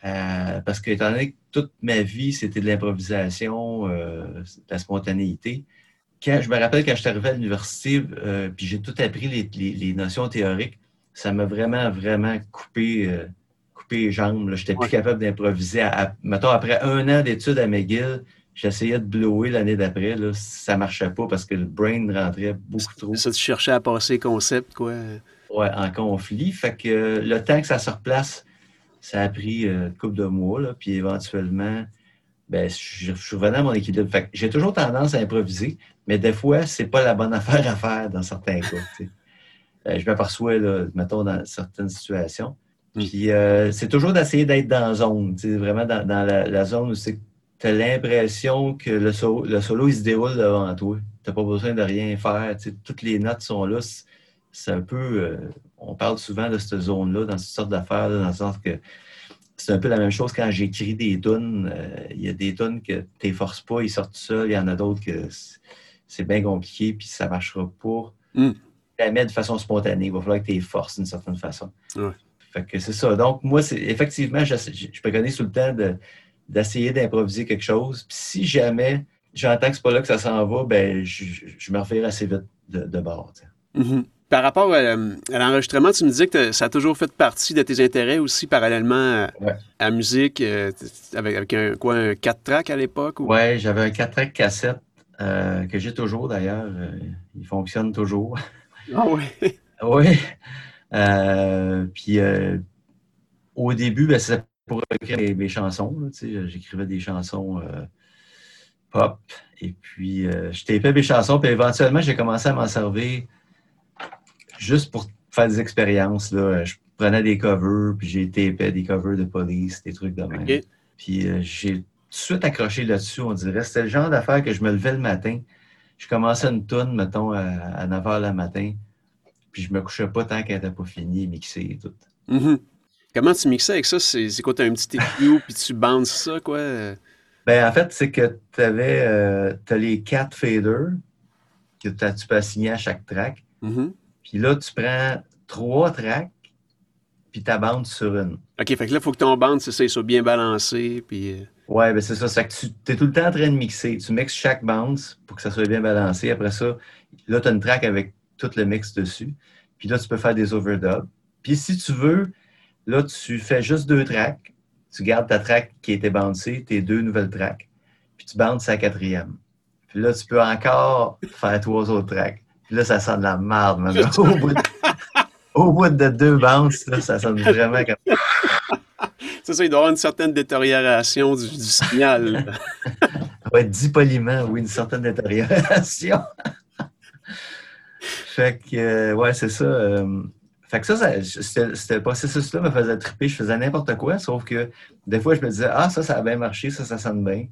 parce que étant donné que toute ma vie, c'était de l'improvisation, de la spontanéité, quand, je me rappelle quand je suis arrivé à l'université, puis j'ai tout appris les, les, notions théoriques, ça m'a vraiment, vraiment coupé, euh, coupé les jambes. Je n'étais plus capable d'improviser. Mettons, après un an d'études à McGill, j'essayais de blower l'année d'après. Ça ne marchait pas parce que le brain rentrait beaucoup trop. Ça, tu cherchais à passer concept, quoi. Oui, en conflit. Fait que le temps que ça se replace, ça a pris euh, une couple de mois. Là, puis éventuellement, ben, je, suis revenu à mon équilibre. Fait j'ai toujours tendance à improviser, mais des fois, c'est pas la bonne affaire à faire dans certains cas. Euh, je m'aperçois, mettons, dans certaines situations. Puis euh, c'est toujours d'essayer d'être dans la zone, vraiment dans, la, zone où tu as l'impression que le, le, solo, il se déroule devant toi. Tu n'as pas besoin de rien faire. Toutes les notes sont là. C'est un peu. Euh, on parle souvent de cette zone-là, dans cette sorte d'affaires, dans le sens que c'est un peu la même chose quand j'écris des tunes. Il y a des tunes que tu forces pas, ils sortent seuls. Il y en a d'autres que c'est bien compliqué, puis ça ne marchera pas. Hmm la mettre de façon spontanée. Il va falloir que tu force d'une certaine façon. Fait que c'est ça. Donc, moi, c'est effectivement, je, je préconise tout le temps d'essayer d'improviser quelque chose. Puis si jamais j'entends que c'est pas là que ça s'en va, ben je, me refais assez vite de, bord. Mm-hmm. Par rapport euh, à, l'enregistrement, tu me disais que ça a toujours fait partie de tes intérêts aussi, parallèlement à, la musique, euh, avec, un, quoi, un 4 tracks à l'époque? Ou... Oui, j'avais un 4 track cassette euh, que j'ai toujours d'ailleurs. il fonctionne toujours. Ah oui? oui. Euh, puis euh, au début, ben, c'était pour écrire mes, chansons. J'écrivais des chansons euh, pop. Et puis, je tapais mes chansons. Puis éventuellement, j'ai commencé à m'en servir juste pour faire des expériences. Là. Je prenais des covers, puis j'ai tapé des covers de police, des trucs de même. Puis j'ai tout de suite accroché là-dessus, on dirait. C'était le genre d'affaire que je me levais le matin je commençais une toune, mettons, à, 9 h le matin, puis je me couchais pas tant qu'elle n'était pas finie, mixée et tout. Mm-hmm. Comment tu mixais avec ça? C'est quoi, tu as un petit EQ, puis tu bandes ça, quoi? Ben, en fait, c'est que tu avais euh, as les quatre faders que tu peux assigner à chaque track. Mm-hmm. Puis là, tu prends trois tracks, puis tu bandes sur une. OK, fait que là, il faut que ton bande, c'est ça, il soit bien balancé, puis... Euh, oui, ben c'est ça. C'est que tu es tout le temps en train de mixer. Tu mixes chaque bounce pour que ça soit bien balancé. Après ça, là, tu as une track avec tout le mix dessus. Puis là, tu peux faire des overdubs. Puis si tu veux, là, tu fais juste deux tracks. Tu gardes ta track qui a été bouncée, tes deux nouvelles tracks. Puis tu bounces la quatrième. Puis là, tu peux encore faire trois autres tracks. Puis là, ça sent de la merde, Au bout de, deux bounces, là, ça sonne vraiment comme. C'est ça, il doit y avoir une certaine détérioration du, signal. ouais, dit poliment, oui, une certaine détérioration. fait que, euh, ouais, c'est ça. Euh, fait que ça, ça c'était processus-là me faisait triper. Je faisais n'importe quoi, sauf que des fois, je me disais, ah, ça, ça a bien marché, ça, ça sonne bien.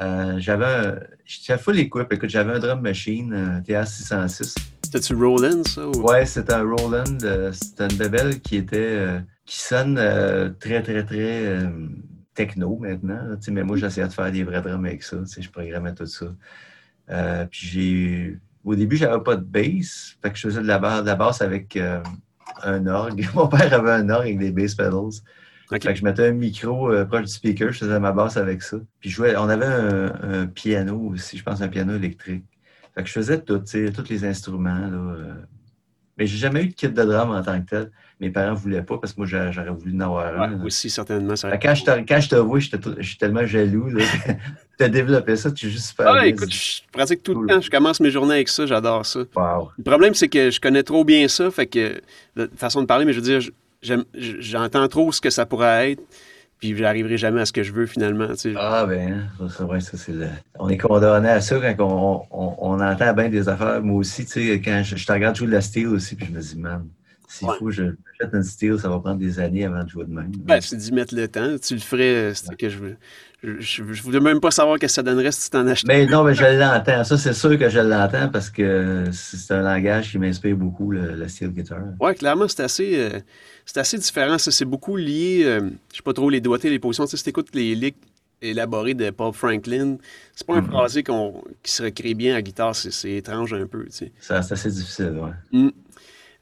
Euh, j'avais, j'étais full équipe. Écoute, j'avais un drum machine, TA606. C'était-tu Roland, ça? Ou... Ouais, c'était un Roland. c'était une bebelle qui était qui sonne euh, très, très, très euh, techno maintenant. mais moi, j'essayais de faire des vrais drums avec ça. Je programmais tout ça. Euh, puis j'ai. Au début, j'avais pas de bass. Fait que je faisais de la, de la basse avec un orgue. Mon père avait un orgue avec des bass pedals. Fait que je mettais un micro proche du speaker, je faisais ma basse avec ça. Puis jouais, on avait un, piano aussi, je pense un piano électrique. Fait que je faisais tout, tous les instruments. Là, mais j'ai jamais eu de kit de drum en tant que tel mes parents ne voulaient pas parce que moi, j'aurais voulu en avoir un. aussi, certainement. quand, je te, quand je te vois, je suis tellement jaloux. tu as développé ça, tu es juste super. Ah, écoute, je pratique tout le temps. Je commence mes journées avec ça, j'adore ça. Le problème, c'est que je connais trop bien ça, fait que, façon de parler, mais je veux dire, j'entends trop ce que ça pourrait être. puis j'arriverai jamais à ce que je veux finalement. Ah ben, vrai, ça c'est le... On est condamné à ça quand on, on, entend bien des affaires. Moi aussi, tu sais, quand je, te regarde jouer de la steel aussi, puis je me dis, man, s'il faut que je jette une steel, ça va prendre des années avant de jouer de même. Ben, c'est d'y mettre le temps. Tu le ferais, c'était que je. Je ne voulais même pas savoir ce que ça donnerait si tu t'en achetais. Mais non, mais je l'entends. Ça, c'est sûr que je l'entends parce que c'est un langage qui m'inspire beaucoup, le, steel guitar. Oui, clairement, c'est assez, euh, assez différent. C'est beaucoup lié, euh, je ne sais pas trop les doigtés, les positions. Tu sais, si tu écoutes les licks élaborés de Paul Franklin, c'est pas un mm-hmm. phrasé qui se recrée bien à guitare. C'est étrange un peu. Tu sais. C'est assez difficile, oui. Mm.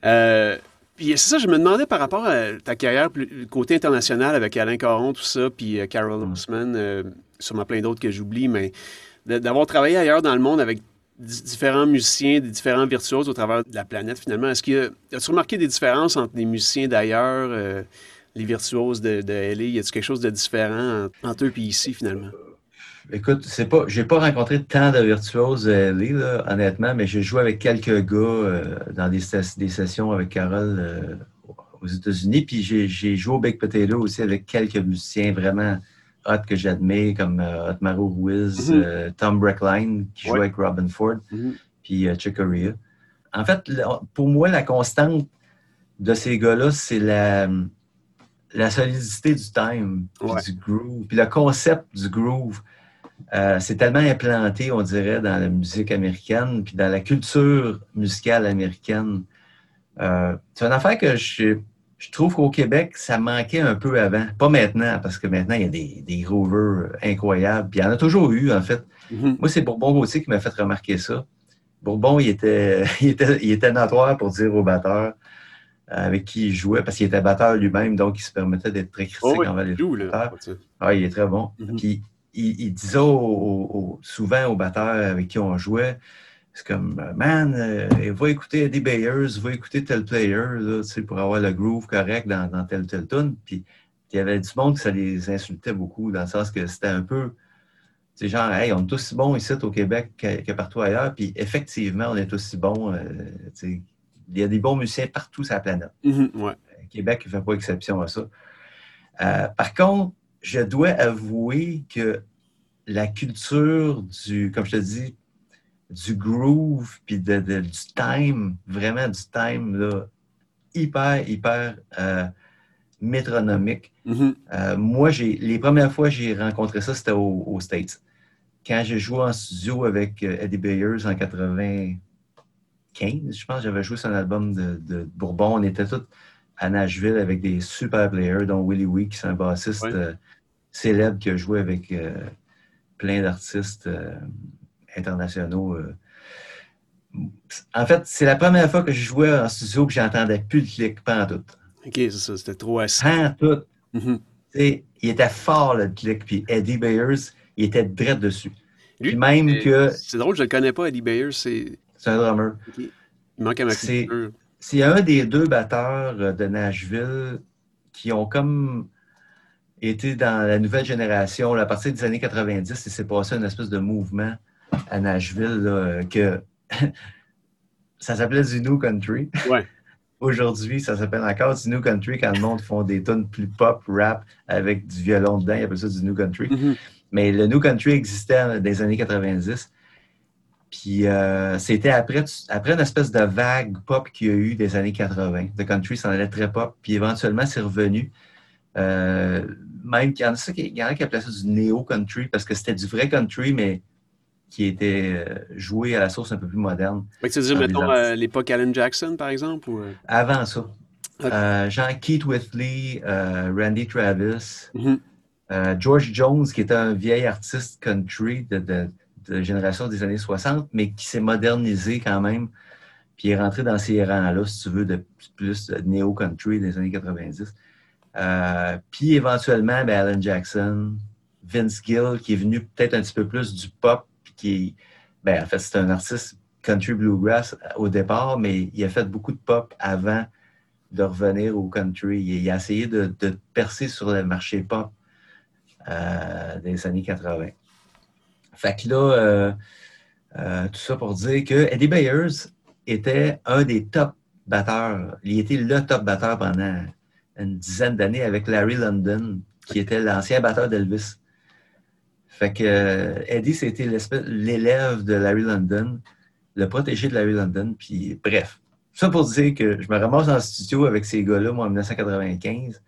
Euh, puis c'est ça, je me demandais par rapport à ta carrière, le côté international avec Alain Caron, tout ça, puis euh, Carol mm. Osman, euh, sûrement plein d'autres que j'oublie, mais d'avoir travaillé ailleurs dans le monde avec différents musiciens, des différents virtuoses au travers de la planète, finalement. Est-ce que as-tu remarqué des différences entre les musiciens d'ailleurs, euh, les virtuoses de, de LA? Y a-t-il quelque chose de différent entre eux et ici, finalement? Écoute, c'est pas, j'ai pas rencontré tant de virtuoses euh, là, honnêtement, mais j'ai joué avec quelques gars euh, dans des, des, sessions avec Carole euh, aux États-Unis. Puis j'ai joué au Big Potato aussi avec quelques musiciens vraiment hot que j'admets, comme Hot Maro Ruiz, mm-hmm. Tom Breckline, qui joue avec Robin Ford, mm-hmm. puis Chick Corea. En fait, pour moi, la constante de ces gars-là, c'est la, la solidité du time, du groove, puis le concept du groove. Euh, c'est tellement implanté, on dirait, dans la musique américaine, puis dans la culture musicale américaine. Euh, c'est une affaire que je, trouve qu'au Québec, ça manquait un peu avant. Pas maintenant, parce que maintenant, il y a des, des groovers incroyables. Puis il y en a toujours eu, en fait. Mm-hmm. Moi, c'est Bourbon Gauthier qui m'a fait remarquer ça. Bourbon, il était, il était, il était notoire pour dire au batteur euh, avec qui il jouait, parce qu'il était batteur lui-même, donc il se permettait d'être très critique oh envers les batteurs. Ah, il est très bon. Mm-hmm. Puis il, disait souvent aux batteurs avec qui on jouait, c'est comme, man, euh, va écouter Eddie Bayers, va écouter tel player, là, pour avoir le groove correct dans, dans tel tel tune. Puis il y avait du monde que ça les insultait beaucoup, dans le sens que c'était un peu, c'est genre, hey, on est aussi bons ici au Québec que, partout ailleurs. Puis effectivement, on est aussi bons. Euh, il y a des bons musiciens partout sur la planète. Mm-hmm, ouais. Euh, Québec ne fait pas exception à ça. par contre, je dois avouer que la culture du, comme je te dis, du groove, puis de, du time, vraiment du time, là, hyper, hyper euh, métronomique. Mm-hmm. Euh, moi, j'ai les premières fois que j'ai rencontré ça, c'était aux States. Quand j'ai joué en studio avec euh, Eddie Bayers en 95, je pense, j'avais joué sur un album de, Bourbon. On était tous à Nashville avec des super players, dont Willie Week, qui est un bassiste célèbre qui a joué avec plein d'artistes euh, internationaux. Euh. En fait, c'est la première fois que je jouais en studio que j'entendais plus le clic, pas en tout. OK, c'est ça, c'était trop assis. Pas en tout. Mm-hmm. Il était fort, le clic, puis Eddie Bayers, il était direct dessus. Lui, même que... C'est drôle, je ne le connais pas, Eddie Bayers. C'est un drummer. Il manque à ma. C'est un des deux batteurs euh, de Nashville qui ont comme était dans la nouvelle génération. à partir des années 90, il s'est passé une espèce de mouvement à Nashville que ça s'appelait du New Country. Aujourd'hui, ça s'appelle encore du New Country quand le monde font des tonnes plus pop, rap avec du violon dedans. Ils appellent ça du New Country. Mm-hmm. Mais le New Country existait dans les années 90. Puis euh, c'était après, après une espèce de vague pop qu'il y a eu des années 80. Le country s'en allait très pop. Puis éventuellement, c'est revenu. Euh, même qu'il y en a, qui, y en a qui appelaient ça du néo-country parce que c'était du vrai country, mais qui était euh, joué à la source un peu plus moderne. tu veux dire, mettons, euh, l'époque Alan Jackson, par exemple? Ou... Avant ça. Jean Keith Whitley, Randy Travis, mm-hmm. George Jones, qui était un vieil artiste country de, de, de génération des années 60, mais qui s'est modernisé quand même, puis est rentré dans ces rangs-là, si tu veux, de plus néo-country des années 90. Euh, puis éventuellement, ben, Alan Jackson, Vince Gill, qui est venu peut-être un petit peu plus du pop, qui ben, en fait, c'est un artiste country bluegrass au départ, mais il a fait beaucoup de pop avant de revenir au country. Il a essayé de, percer sur le marché pop euh, des années 80. Fait que là, euh, tout ça pour dire que Eddie Bayers était un des top batteurs. Il était le top batteur pendant une dizaine d'années avec Larry London, qui était l'ancien batteur d'Elvis. Fait que euh, Eddie, c'était l'élève de Larry London, le protégé de Larry London. Puis bref, ça pour dire que je me ramasse en studio avec ces gars-là, moi, en 1995.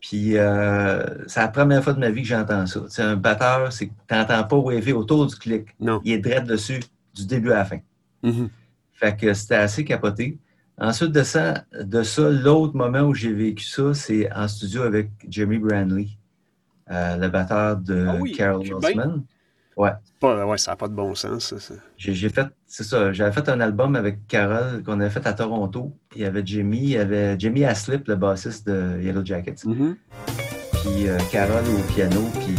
Puis euh, c'est la première fois de ma vie que j'entends ça. C'est un batteur, c'est que tu n'entends pas waver autour du clic. Non. Il est direct dessus du début à la fin. Mhm. Fait que c'était assez capoté. Ensuite de ça, de ça l'autre moment où j'ai vécu ça, c'est en studio avec Jimmy Branley, euh, le batteur de Ah oui, Carol Wilson. Ouais. Pas- ouais, ça n'a pas de bon sens, ça. J'ai fait, c'est ça, j'avais fait un album avec Carol qu'on avait fait à Toronto. Il y avait Jimmy, il y avait Jimmy Aslip, le bassiste de Yellow Jackets, Mhm. puis euh, Carol au piano, puis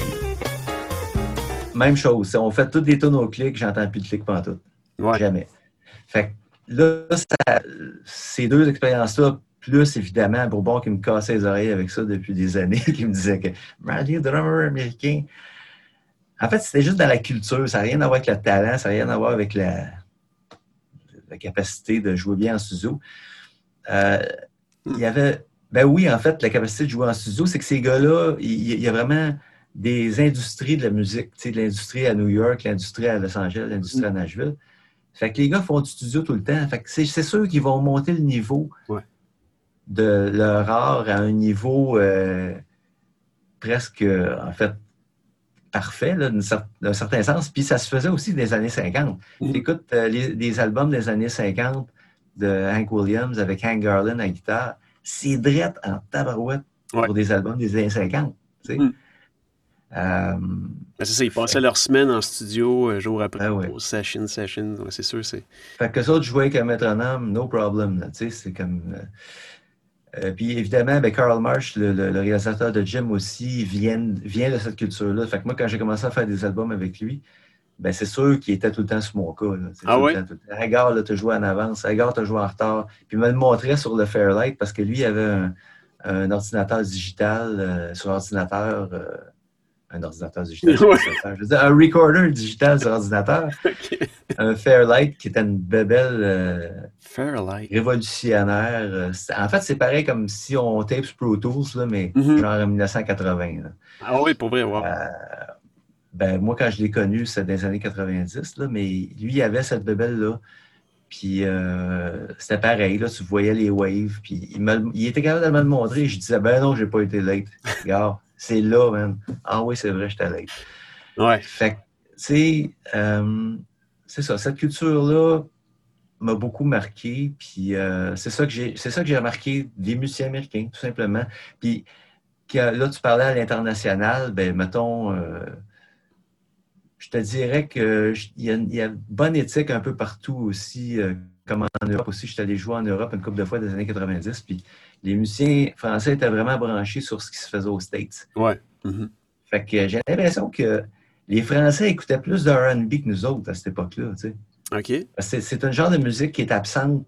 même chose. On fait toutes des tonnes au clic, j'entends plus de clic pantoute. Ouais. Jamais. Fait que là, ces deux expériences-là, plus évidemment Bourbon qui me cassait les oreilles avec ça depuis des années, qui me disait que Randy, drummer américain. En fait, c'était juste dans la culture. Ça n'a rien à voir avec le talent, ça n'a rien à voir avec la, capacité de jouer bien en studio. Euh, il y avait. Ben oui, en fait, la capacité de jouer en studio, c'est que ces gars-là, il y a vraiment des industries de la musique. De l'industrie à New York, l'industrie à Los Angeles, l'industrie à Nashville. Fait que les gars font du studio tout le temps. Fait que c'est sûr qu'ils vont monter le niveau Ouais. de leur art à un niveau euh, presque, euh, en fait, parfait, d'un certain sens. Puis ça se faisait aussi des années 50. Mhm. Écoute, euh, les, des albums des années 50 de Hank Williams avec Hank Garland à guitare, c'est drette en tabarouette Ouais. pour des albums des années 50. tu sais. Mhm. Euh, Ben, c'est ça, ils passaient leur semaine en studio, euh, jour après Ah ouais. jour, session, session. Ouais, c'est sûr, c'est. Fait que ça, autres jouaient avec un métronome, no problem. tu sais, c'est comme. euh, puis évidemment, ben, Carl Marsh, le, le- le réalisateur de Jim aussi, vient, vient de cette culture-là. Fait que moi, quand j'ai commencé à faire des albums avec lui, ben, c'est sûr qu'il était tout le temps sur mon cas. Là, tu Ah gars, là, t'as joué en avance. Gars, t'as joué en retard. Puis il me le montrait sur le Fairlight parce que lui, il avait un, un ordinateur digital euh, sur ordinateur. Un ordinateur digital. sur Ouais. ordinateur. Je veux dire, un recorder digital sur ordinateur. Un Fairlight qui était une bébelle euh, Fairlight. révolutionnaire. euh, En fait, c'est pareil comme si on tape sur Pro Tools, là, mais Mhm. genre en 1980. là. Ah oui, pour vrai, wow. Euh, ben, moi, quand je l'ai connu, c'était dans les années 90, là, mais lui, il avait cette bébelle-là. Puis euh, c'était pareil, là, tu voyais les waves. Puis il était capable de me le montrer. Je disais, ben non, j'ai pas été late. Regarde, c'est là, man. Ah oui, c'est vrai, j'étais late. Ouais. Fait que, tu sais, euh, c'est ça, cette culture-là m'a beaucoup marqué. Puis euh, c'est ça que j'ai c'est ça que j'ai remarqué des musiciens américains, tout simplement. Puis là, tu parlais à l'international, ben mettons, euh, je te dirais qu'il y, a une- il y a une bonne éthique un peu partout aussi, euh, comme en Europe aussi. Je suis allé jouer en Europe une couple de fois des années 90, puis les musiciens français étaient vraiment branchés sur ce qui se faisait aux States. Ouais. Mhm. Fait que j'ai l'impression que les Français écoutaient plus de R&B que nous autres à cette époque-là. tu sais. OK. C'est un genre de musique qui est absente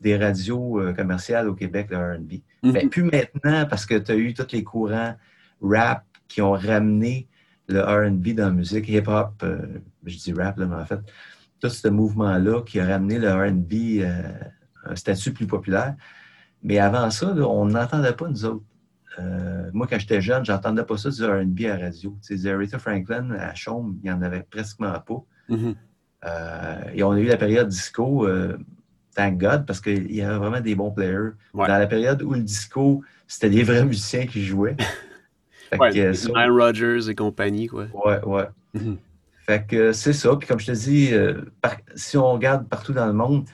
des radios euh, commerciales au Québec, le R&B. Mhm. Mais plus maintenant, parce que tu as eu tous les courants rap qui ont ramené le R&B dans la musique, hip-hop, euh, je dis rap, là, mais en fait, tout ce mouvement-là qui a ramené le R&B euh, à un statut plus populaire. Mais avant ça, là, on n'entendait pas, nous autres. Euh, moi, quand j'étais jeune, j'entendais pas ça du R&B à la radio. Tu sais, Aretha Franklin, à Chaume, il n'y en avait pratiquement pas. Mhm. Euh, et on a eu la période disco, euh, thank God, parce qu'il y avait vraiment des bons players. Ouais. Dans la période où le disco, c'était des vrais musiciens qui jouaient. Fait Ouais, que, euh, ça- Rodgers et compagnie, quoi. ouais, ouais. Mhm. Fait que c'est ça. Puis comme je te dis, par- si on regarde partout dans le monde,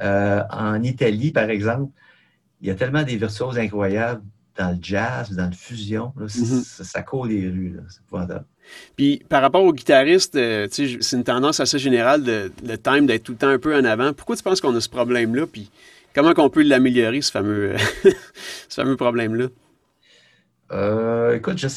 en Italie, par exemple, il y a tellement des virtuoses incroyables dans le jazz, dans le fusion. là, Mhm. ça, ça court les rues. C'est épouvantable. Puis par rapport aux guitaristes, euh, c'est une tendance assez générale de le time d'être tout le temps un peu en avant. Pourquoi tu penses qu'on a ce problème-là? Puis comment qu'on peut l'améliorer, ce fameux, ce fameux problème-là? Euh, écoute, je...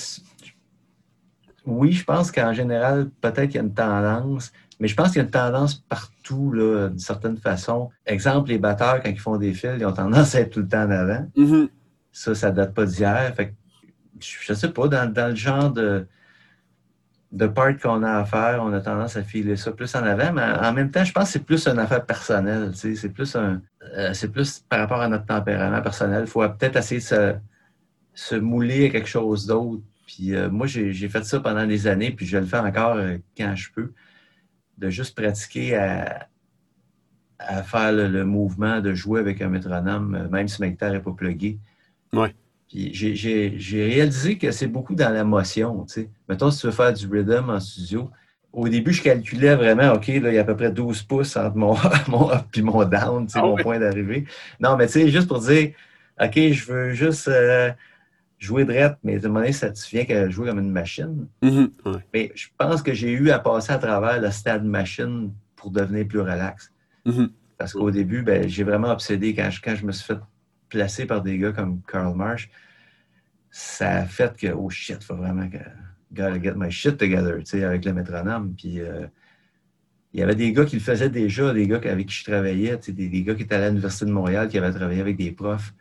oui, je pense qu'en général, peut-être qu'il y a une tendance, mais je pense qu'il y a une tendance partout, là, d'une certaine façon. Exemple, les batteurs, quand ils font des fils, ils ont tendance à être tout le temps en avant. Mhm. Ça, ça date pas d'hier. Fait que, je sais pas, dans, dans le genre de, de part qu'on a à faire, on a tendance à filer ça plus en avant, mais en même temps, je pense que c'est plus une affaire personnelle. C'est plus un, euh, c'est plus par rapport à notre tempérament personnel. Il faut peut-être essayer de se, se mouler à quelque chose d'autre. Puis euh, moi, j'ai fait ça pendant des années, puis je le fais encore euh, quand je peux, de juste pratiquer à, à faire le, mouvement, de jouer avec un métronome, euh, même si ma guitare n'est pas pluguée. Ouais. Puis j'ai réalisé que c'est beaucoup dans la motion. Tu sais. Mettons, si tu veux faire du rhythm en studio, au début, je calculais vraiment, OK, là, il y a à peu près 12 pouces entre mon, mon up et mon down, ah mon point d'arrivée. Non, mais tu sais, juste pour dire, OK, je veux juste jouer drette, mais de moment ça te vient qu'à jouer comme une machine. Mm-hmm. Mais je pense que j'ai eu à passer à travers le stade machine pour devenir plus relax. Mm-hmm. Parce qu'au début, ben, j'ai vraiment obsédé quand je, quand je me suis fait placer par des gars comme Karl Marsh. Ça a fait que, oh shit, faut vraiment que. Gotta get my shit together, tu sais, avec le métronome. Puis, euh, il y avait des gars qui le faisaient déjà, des gars avec qui je travaillais, des, des gars qui étaient à l'Université de Montréal, qui avaient travaillé avec des profs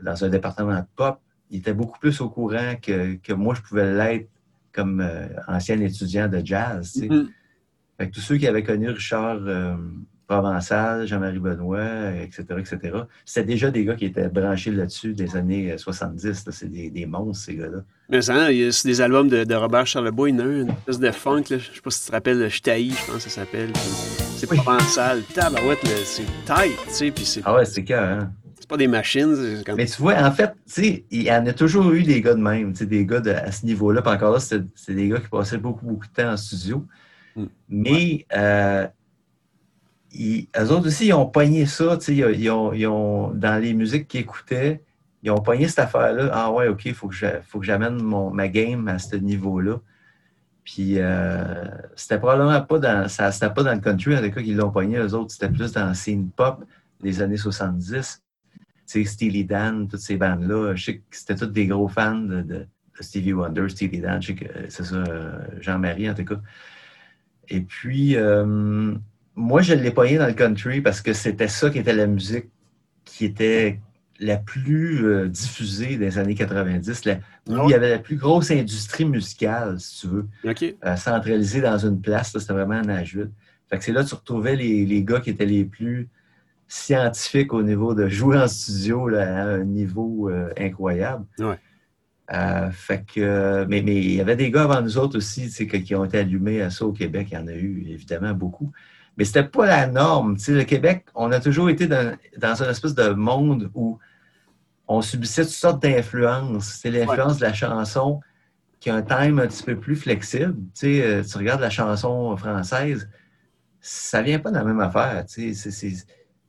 dans un département de pop il était beaucoup plus au courant que, moi, je pouvais l'être comme euh, ancien étudiant de jazz. Mm-hmm. tous ceux qui avaient connu Richard euh, Provençal, Jean-Marie Benoît, etc., etc., c'était déjà des gars qui étaient branchés là-dessus des années 70. Euh, c'est des, monstres, ces gars-là. Mais ça, il y a des albums de, Robert Charlebois. Il y en a un, une espèce de funk. Je ne sais pas si tu te rappelles, Ch'taï, je pense que ça s'appelle. C'est Provençal. Tabarouette, c'est tight, tu sais. Puis ah ouais, c'est cœur, hein? Pas des machines. Mais tu vois, en fait, il y en a toujours eu des gars de même, des gars à ce niveau-là. Puis encore là, c'est des gars qui passaient beaucoup, beaucoup de temps en studio. Hmm. Mais euh, eux autres aussi, ils ont pogné ça. Ils ont, ils ont, dans les musiques qu'ils écoutaient, ils ont pogné cette affaire-là. Ah ouais, OK, il faut que j'amène ma game à ce niveau-là. Puis euh, c'était probablement pas dans, ça, pas dans le country, en tout cas, qu'ils l'ont pogné, eux autres. C'était plus dans le scene pop des années 70 sais, Steely Dan, toutes ces bandes-là, je sais que c'était tous des gros fans de, Stevie Wonder, Steely Dan, je sais que c'est ça, Jean-Marie en tout cas. Et puis, euh, moi, je l'ai pogné dans le country parce que c'était ça qui était la musique qui était la plus euh, diffusée des années 90, là, où ah il y avait la plus grosse industrie musicale, si tu veux, euh, centralisée dans une place. C'était vraiment un Nashville. Fait que c'est là que tu retrouvais les, les, gars qui étaient les plus scientifique au niveau de jouer en studio à un niveau euh, incroyable. Euh, fait que, mais, mais il y avait des gars avant nous autres aussi qui ont été allumés à ça au Québec. Il y en a eu évidemment beaucoup. Mais c'était pas la norme. le Québec, on a toujours été dans, dans une espèce de monde où on subissait toutes sortes d'influences. C'est l'influence de la chanson qui a un time un petit peu plus flexible. Tu, euh, tu regardes la chanson française, ça vient pas de la même affaire. C'est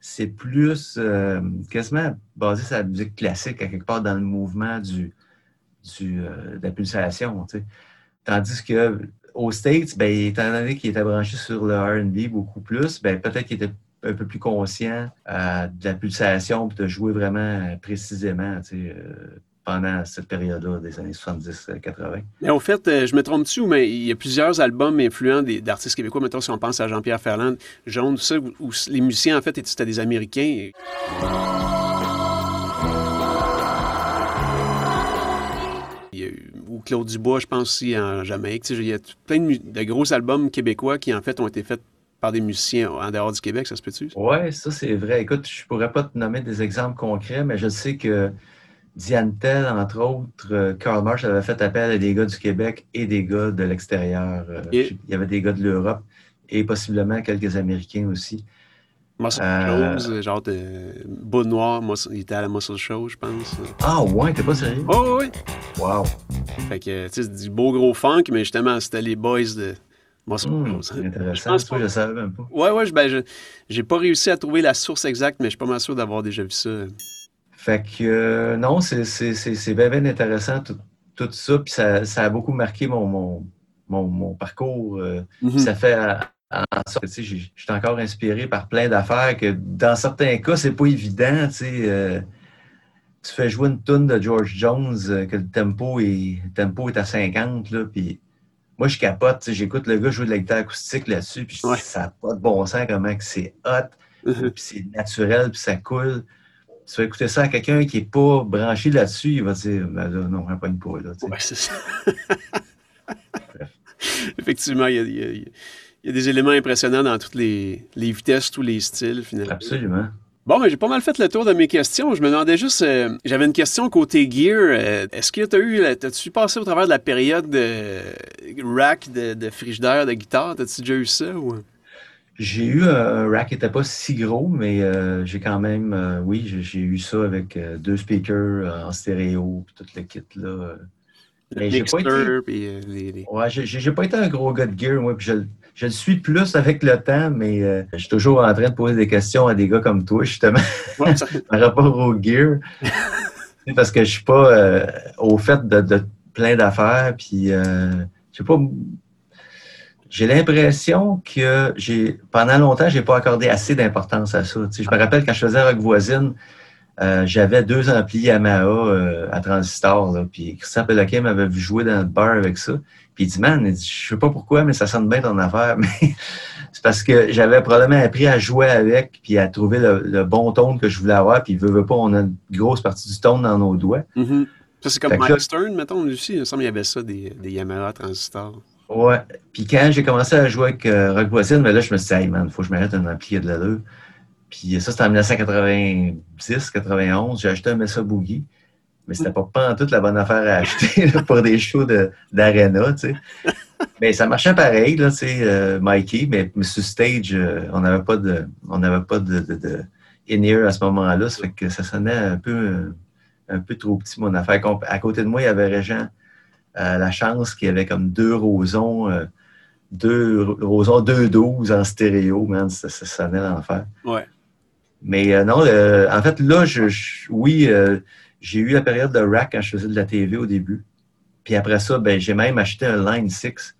c'est plus euh, quasiment basé sur la musique classique, à quelque part dans le mouvement du, du euh, de la pulsation. Tandis que aux States, ben, étant donné qu'il était branché sur le RB beaucoup plus, ben, peut-être qu'il était un peu plus conscient euh, de la pulsation et de jouer vraiment précisément pendant cette période-là des années 70-80. Mais au fait, euh, je me trompe-tu, mais il y a plusieurs albums influents d'artistes québécois? Mettons, si on pense à Jean-Pierre Ferland, Jaune, tout ça, où, les musiciens, en fait, étaient des Américains. Il y a eu, ou Claude Dubois, je pense aussi, en Jamaïque. il y a plein de, gros albums québécois qui, en fait, ont été faits par des musiciens en dehors du Québec, ça se peut-tu? Oui, ça c'est vrai. Écoute, je pourrais pas te nommer des exemples concrets, mais je sais que Diane Tell, entre autres, euh, Karl Marsh avait fait appel à des gars du Québec et des gars de l'extérieur. Euh, il y avait des gars de l'Europe et possiblement quelques Américains aussi. Muscle euh... Shows, genre de Beau Noir, il était à la Muscle Show, je pense. Ah ouais, t'es pas sérieux? Oh oui! Wow! Fait que, tu sais, du beau gros funk, mais justement, c'était les boys de Muscle mmh, C'est intéressant, je, je savais même pas. Ouais, ouais, ben, j'ai pas réussi à trouver la source exacte, mais je suis pas mal sûr d'avoir déjà vu ça. Fait que euh, non, c'est bien, bien intéressant tout, ça. Puis ça, a beaucoup marqué mon, mon, parcours. Euh, mm-hmm. Ça fait en sorte que je suis encore inspiré par plein d'affaires que dans certains cas, c'est pas évident. Euh, tu fais jouer une tune de George Jones, que le tempo est, tempo est à 50, là, puis moi, je capote. J'écoute le gars jouer de la guitare acoustique là-dessus, puis ça n'a pas de bon sens comment c'est hot, mm-hmm. puis c'est naturel, puis ça coule tu vas écouter ça à quelqu'un qui n'est pas branché là-dessus, il va dire ben là, non, on pas une poule. Oui, c'est ça. Effectivement, il y, a, des éléments impressionnants dans toutes les, vitesses, tous les styles, finalement. Absolument. Bon, mais j'ai pas mal fait le tour de mes questions. Je me demandais juste, euh, j'avais une question côté gear. Euh, Est-ce que tu as eu, t'as-tu passé au travers de la période de rack, de, de frigidaire, de guitare? T'as-tu déjà eu ça? Ou... J'ai eu un rack qui n'était pas si gros, mais euh, j'ai quand même, euh, oui, j'ai- eu ça avec euh, deux speakers euh, en stéréo, puis tout le kit là. euh. Mais j'ai pas été- puis euh, les, Ouais, j'ai- pas été un gros gars de gear, moi, puis je, le- je le suis plus avec le temps, mais euh, je suis toujours en train de poser des questions à des gars comme toi, justement, Ouais, ça- par rapport au gear. Parce que je suis pas euh, au fait de, de plein d'affaires, puis euh, je sais pas. J'ai l'impression que j'ai pendant longtemps, j'ai pas accordé assez d'importance à ça. Je me rappelle quand je faisais Rock Voisine, euh, j'avais deux amplis Yamaha euh, à transistor, là, puis Christian Peloquin m'avait vu jouer dans le bar avec ça. Puis il dit, man, il dit, je sais pas pourquoi, mais ça sonne bien ton affaire. Mais c'est parce que j'avais probablement appris à jouer avec, puis à trouver le, le bon tone que je voulais avoir. Puis veut, veut pas, on a une grosse partie du tone dans nos doigts. Mhm. Ça, c'est comme Mike Stern, mettons, lui aussi. Il me semble qu'il y avait ça, des, des Yamaha transistors. Ouais. Puis quand j'ai commencé à jouer avec euh, Rock Voisine, mais là, je me suis dit, hey man, faut que je m'arrête un ampli a de l'allure. Puis ça, c'était en 1990, 91. J'ai acheté un Mesa Boogie. Mais c'était pas, pas en toute la bonne affaire à acheter là, pour des shows d'arena, tu sais. Mais ça marchait pareil, là, tu sais, euh, Mikey. Mais, mais sur stage, euh, on n'avait pas de, on n'avait pas de, de, de in-ear à ce moment-là. Ça fait que ça sonnait un peu, un peu trop petit, mon affaire. À côté de moi, il y avait Régent La Chance qui avait comme deux rosons, euh, deux rosons 2-12 en stéréo, man. Ça, ça sonnait l'enfer. Ouais. Mais euh, non, le- en fait, là, je, je- oui, euh, j'ai eu la période de rack quand je faisais de la TV au début. Puis après ça, ben, j'ai même acheté un Line 6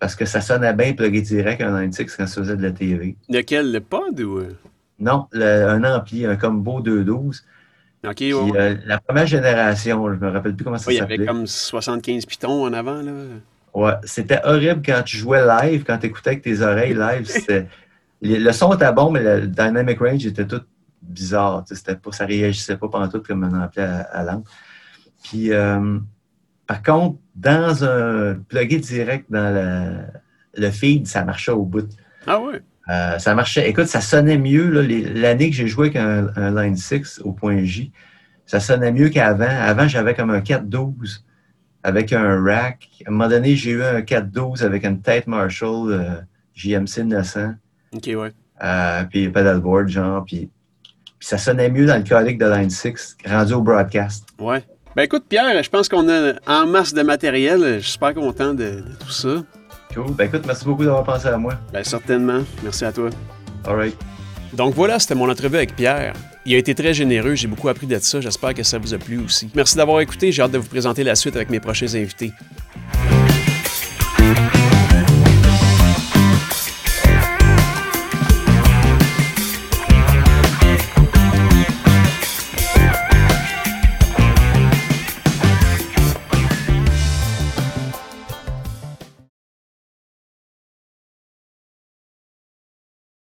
parce que ça sonnait bien plugué direct un Line 6 quand je faisais de la TV. Lequel, le pod ou. euh? Non, le- un ampli, un combo 212. Ok, Puis ouais, ouais. euh, la première génération, je me rappelle plus comment ça Ouais, il y avait comme 75 pitons en avant, là. Ouais, c'était horrible quand tu jouais live, quand tu écoutais avec tes oreilles live. C'était, le son était bon, mais le dynamic range était tout bizarre. C'était pas, ça réagissait pas pendant tout comme un ampli à, à. Puis, euh, par contre, dans un plugé direct dans le, le feed, ça marchait au bout. Ah ouais. Euh, ça marchait. Écoute, ça sonnait mieux. L'année que j'ai joué avec un, un Line 6 au point J, ça sonnait mieux qu'avant. Avant, j'avais comme un 412 avec un rack. À un moment donné, j'ai eu un 412 avec une tête Marshall euh, JMC 900, Ok, ouais. euh, puis pedalboard, genre. Puis, puis ça sonnait mieux dans le codec de Line 6 rendu au broadcast. Ouais. Ben écoute, Pierre, je pense qu'on a en masse de matériel. Je suis super content de, de tout ça. Ben écoute, merci beaucoup d'avoir pensé à moi. Ben certainement. Merci à toi. All right. Donc voilà, c'était mon entrevue avec Pierre. Il a été très généreux, j'ai beaucoup appris de ça, j'espère que ça vous a plu aussi. Merci d'avoir écouté, j'ai hâte de vous présenter la suite avec mes prochains invités.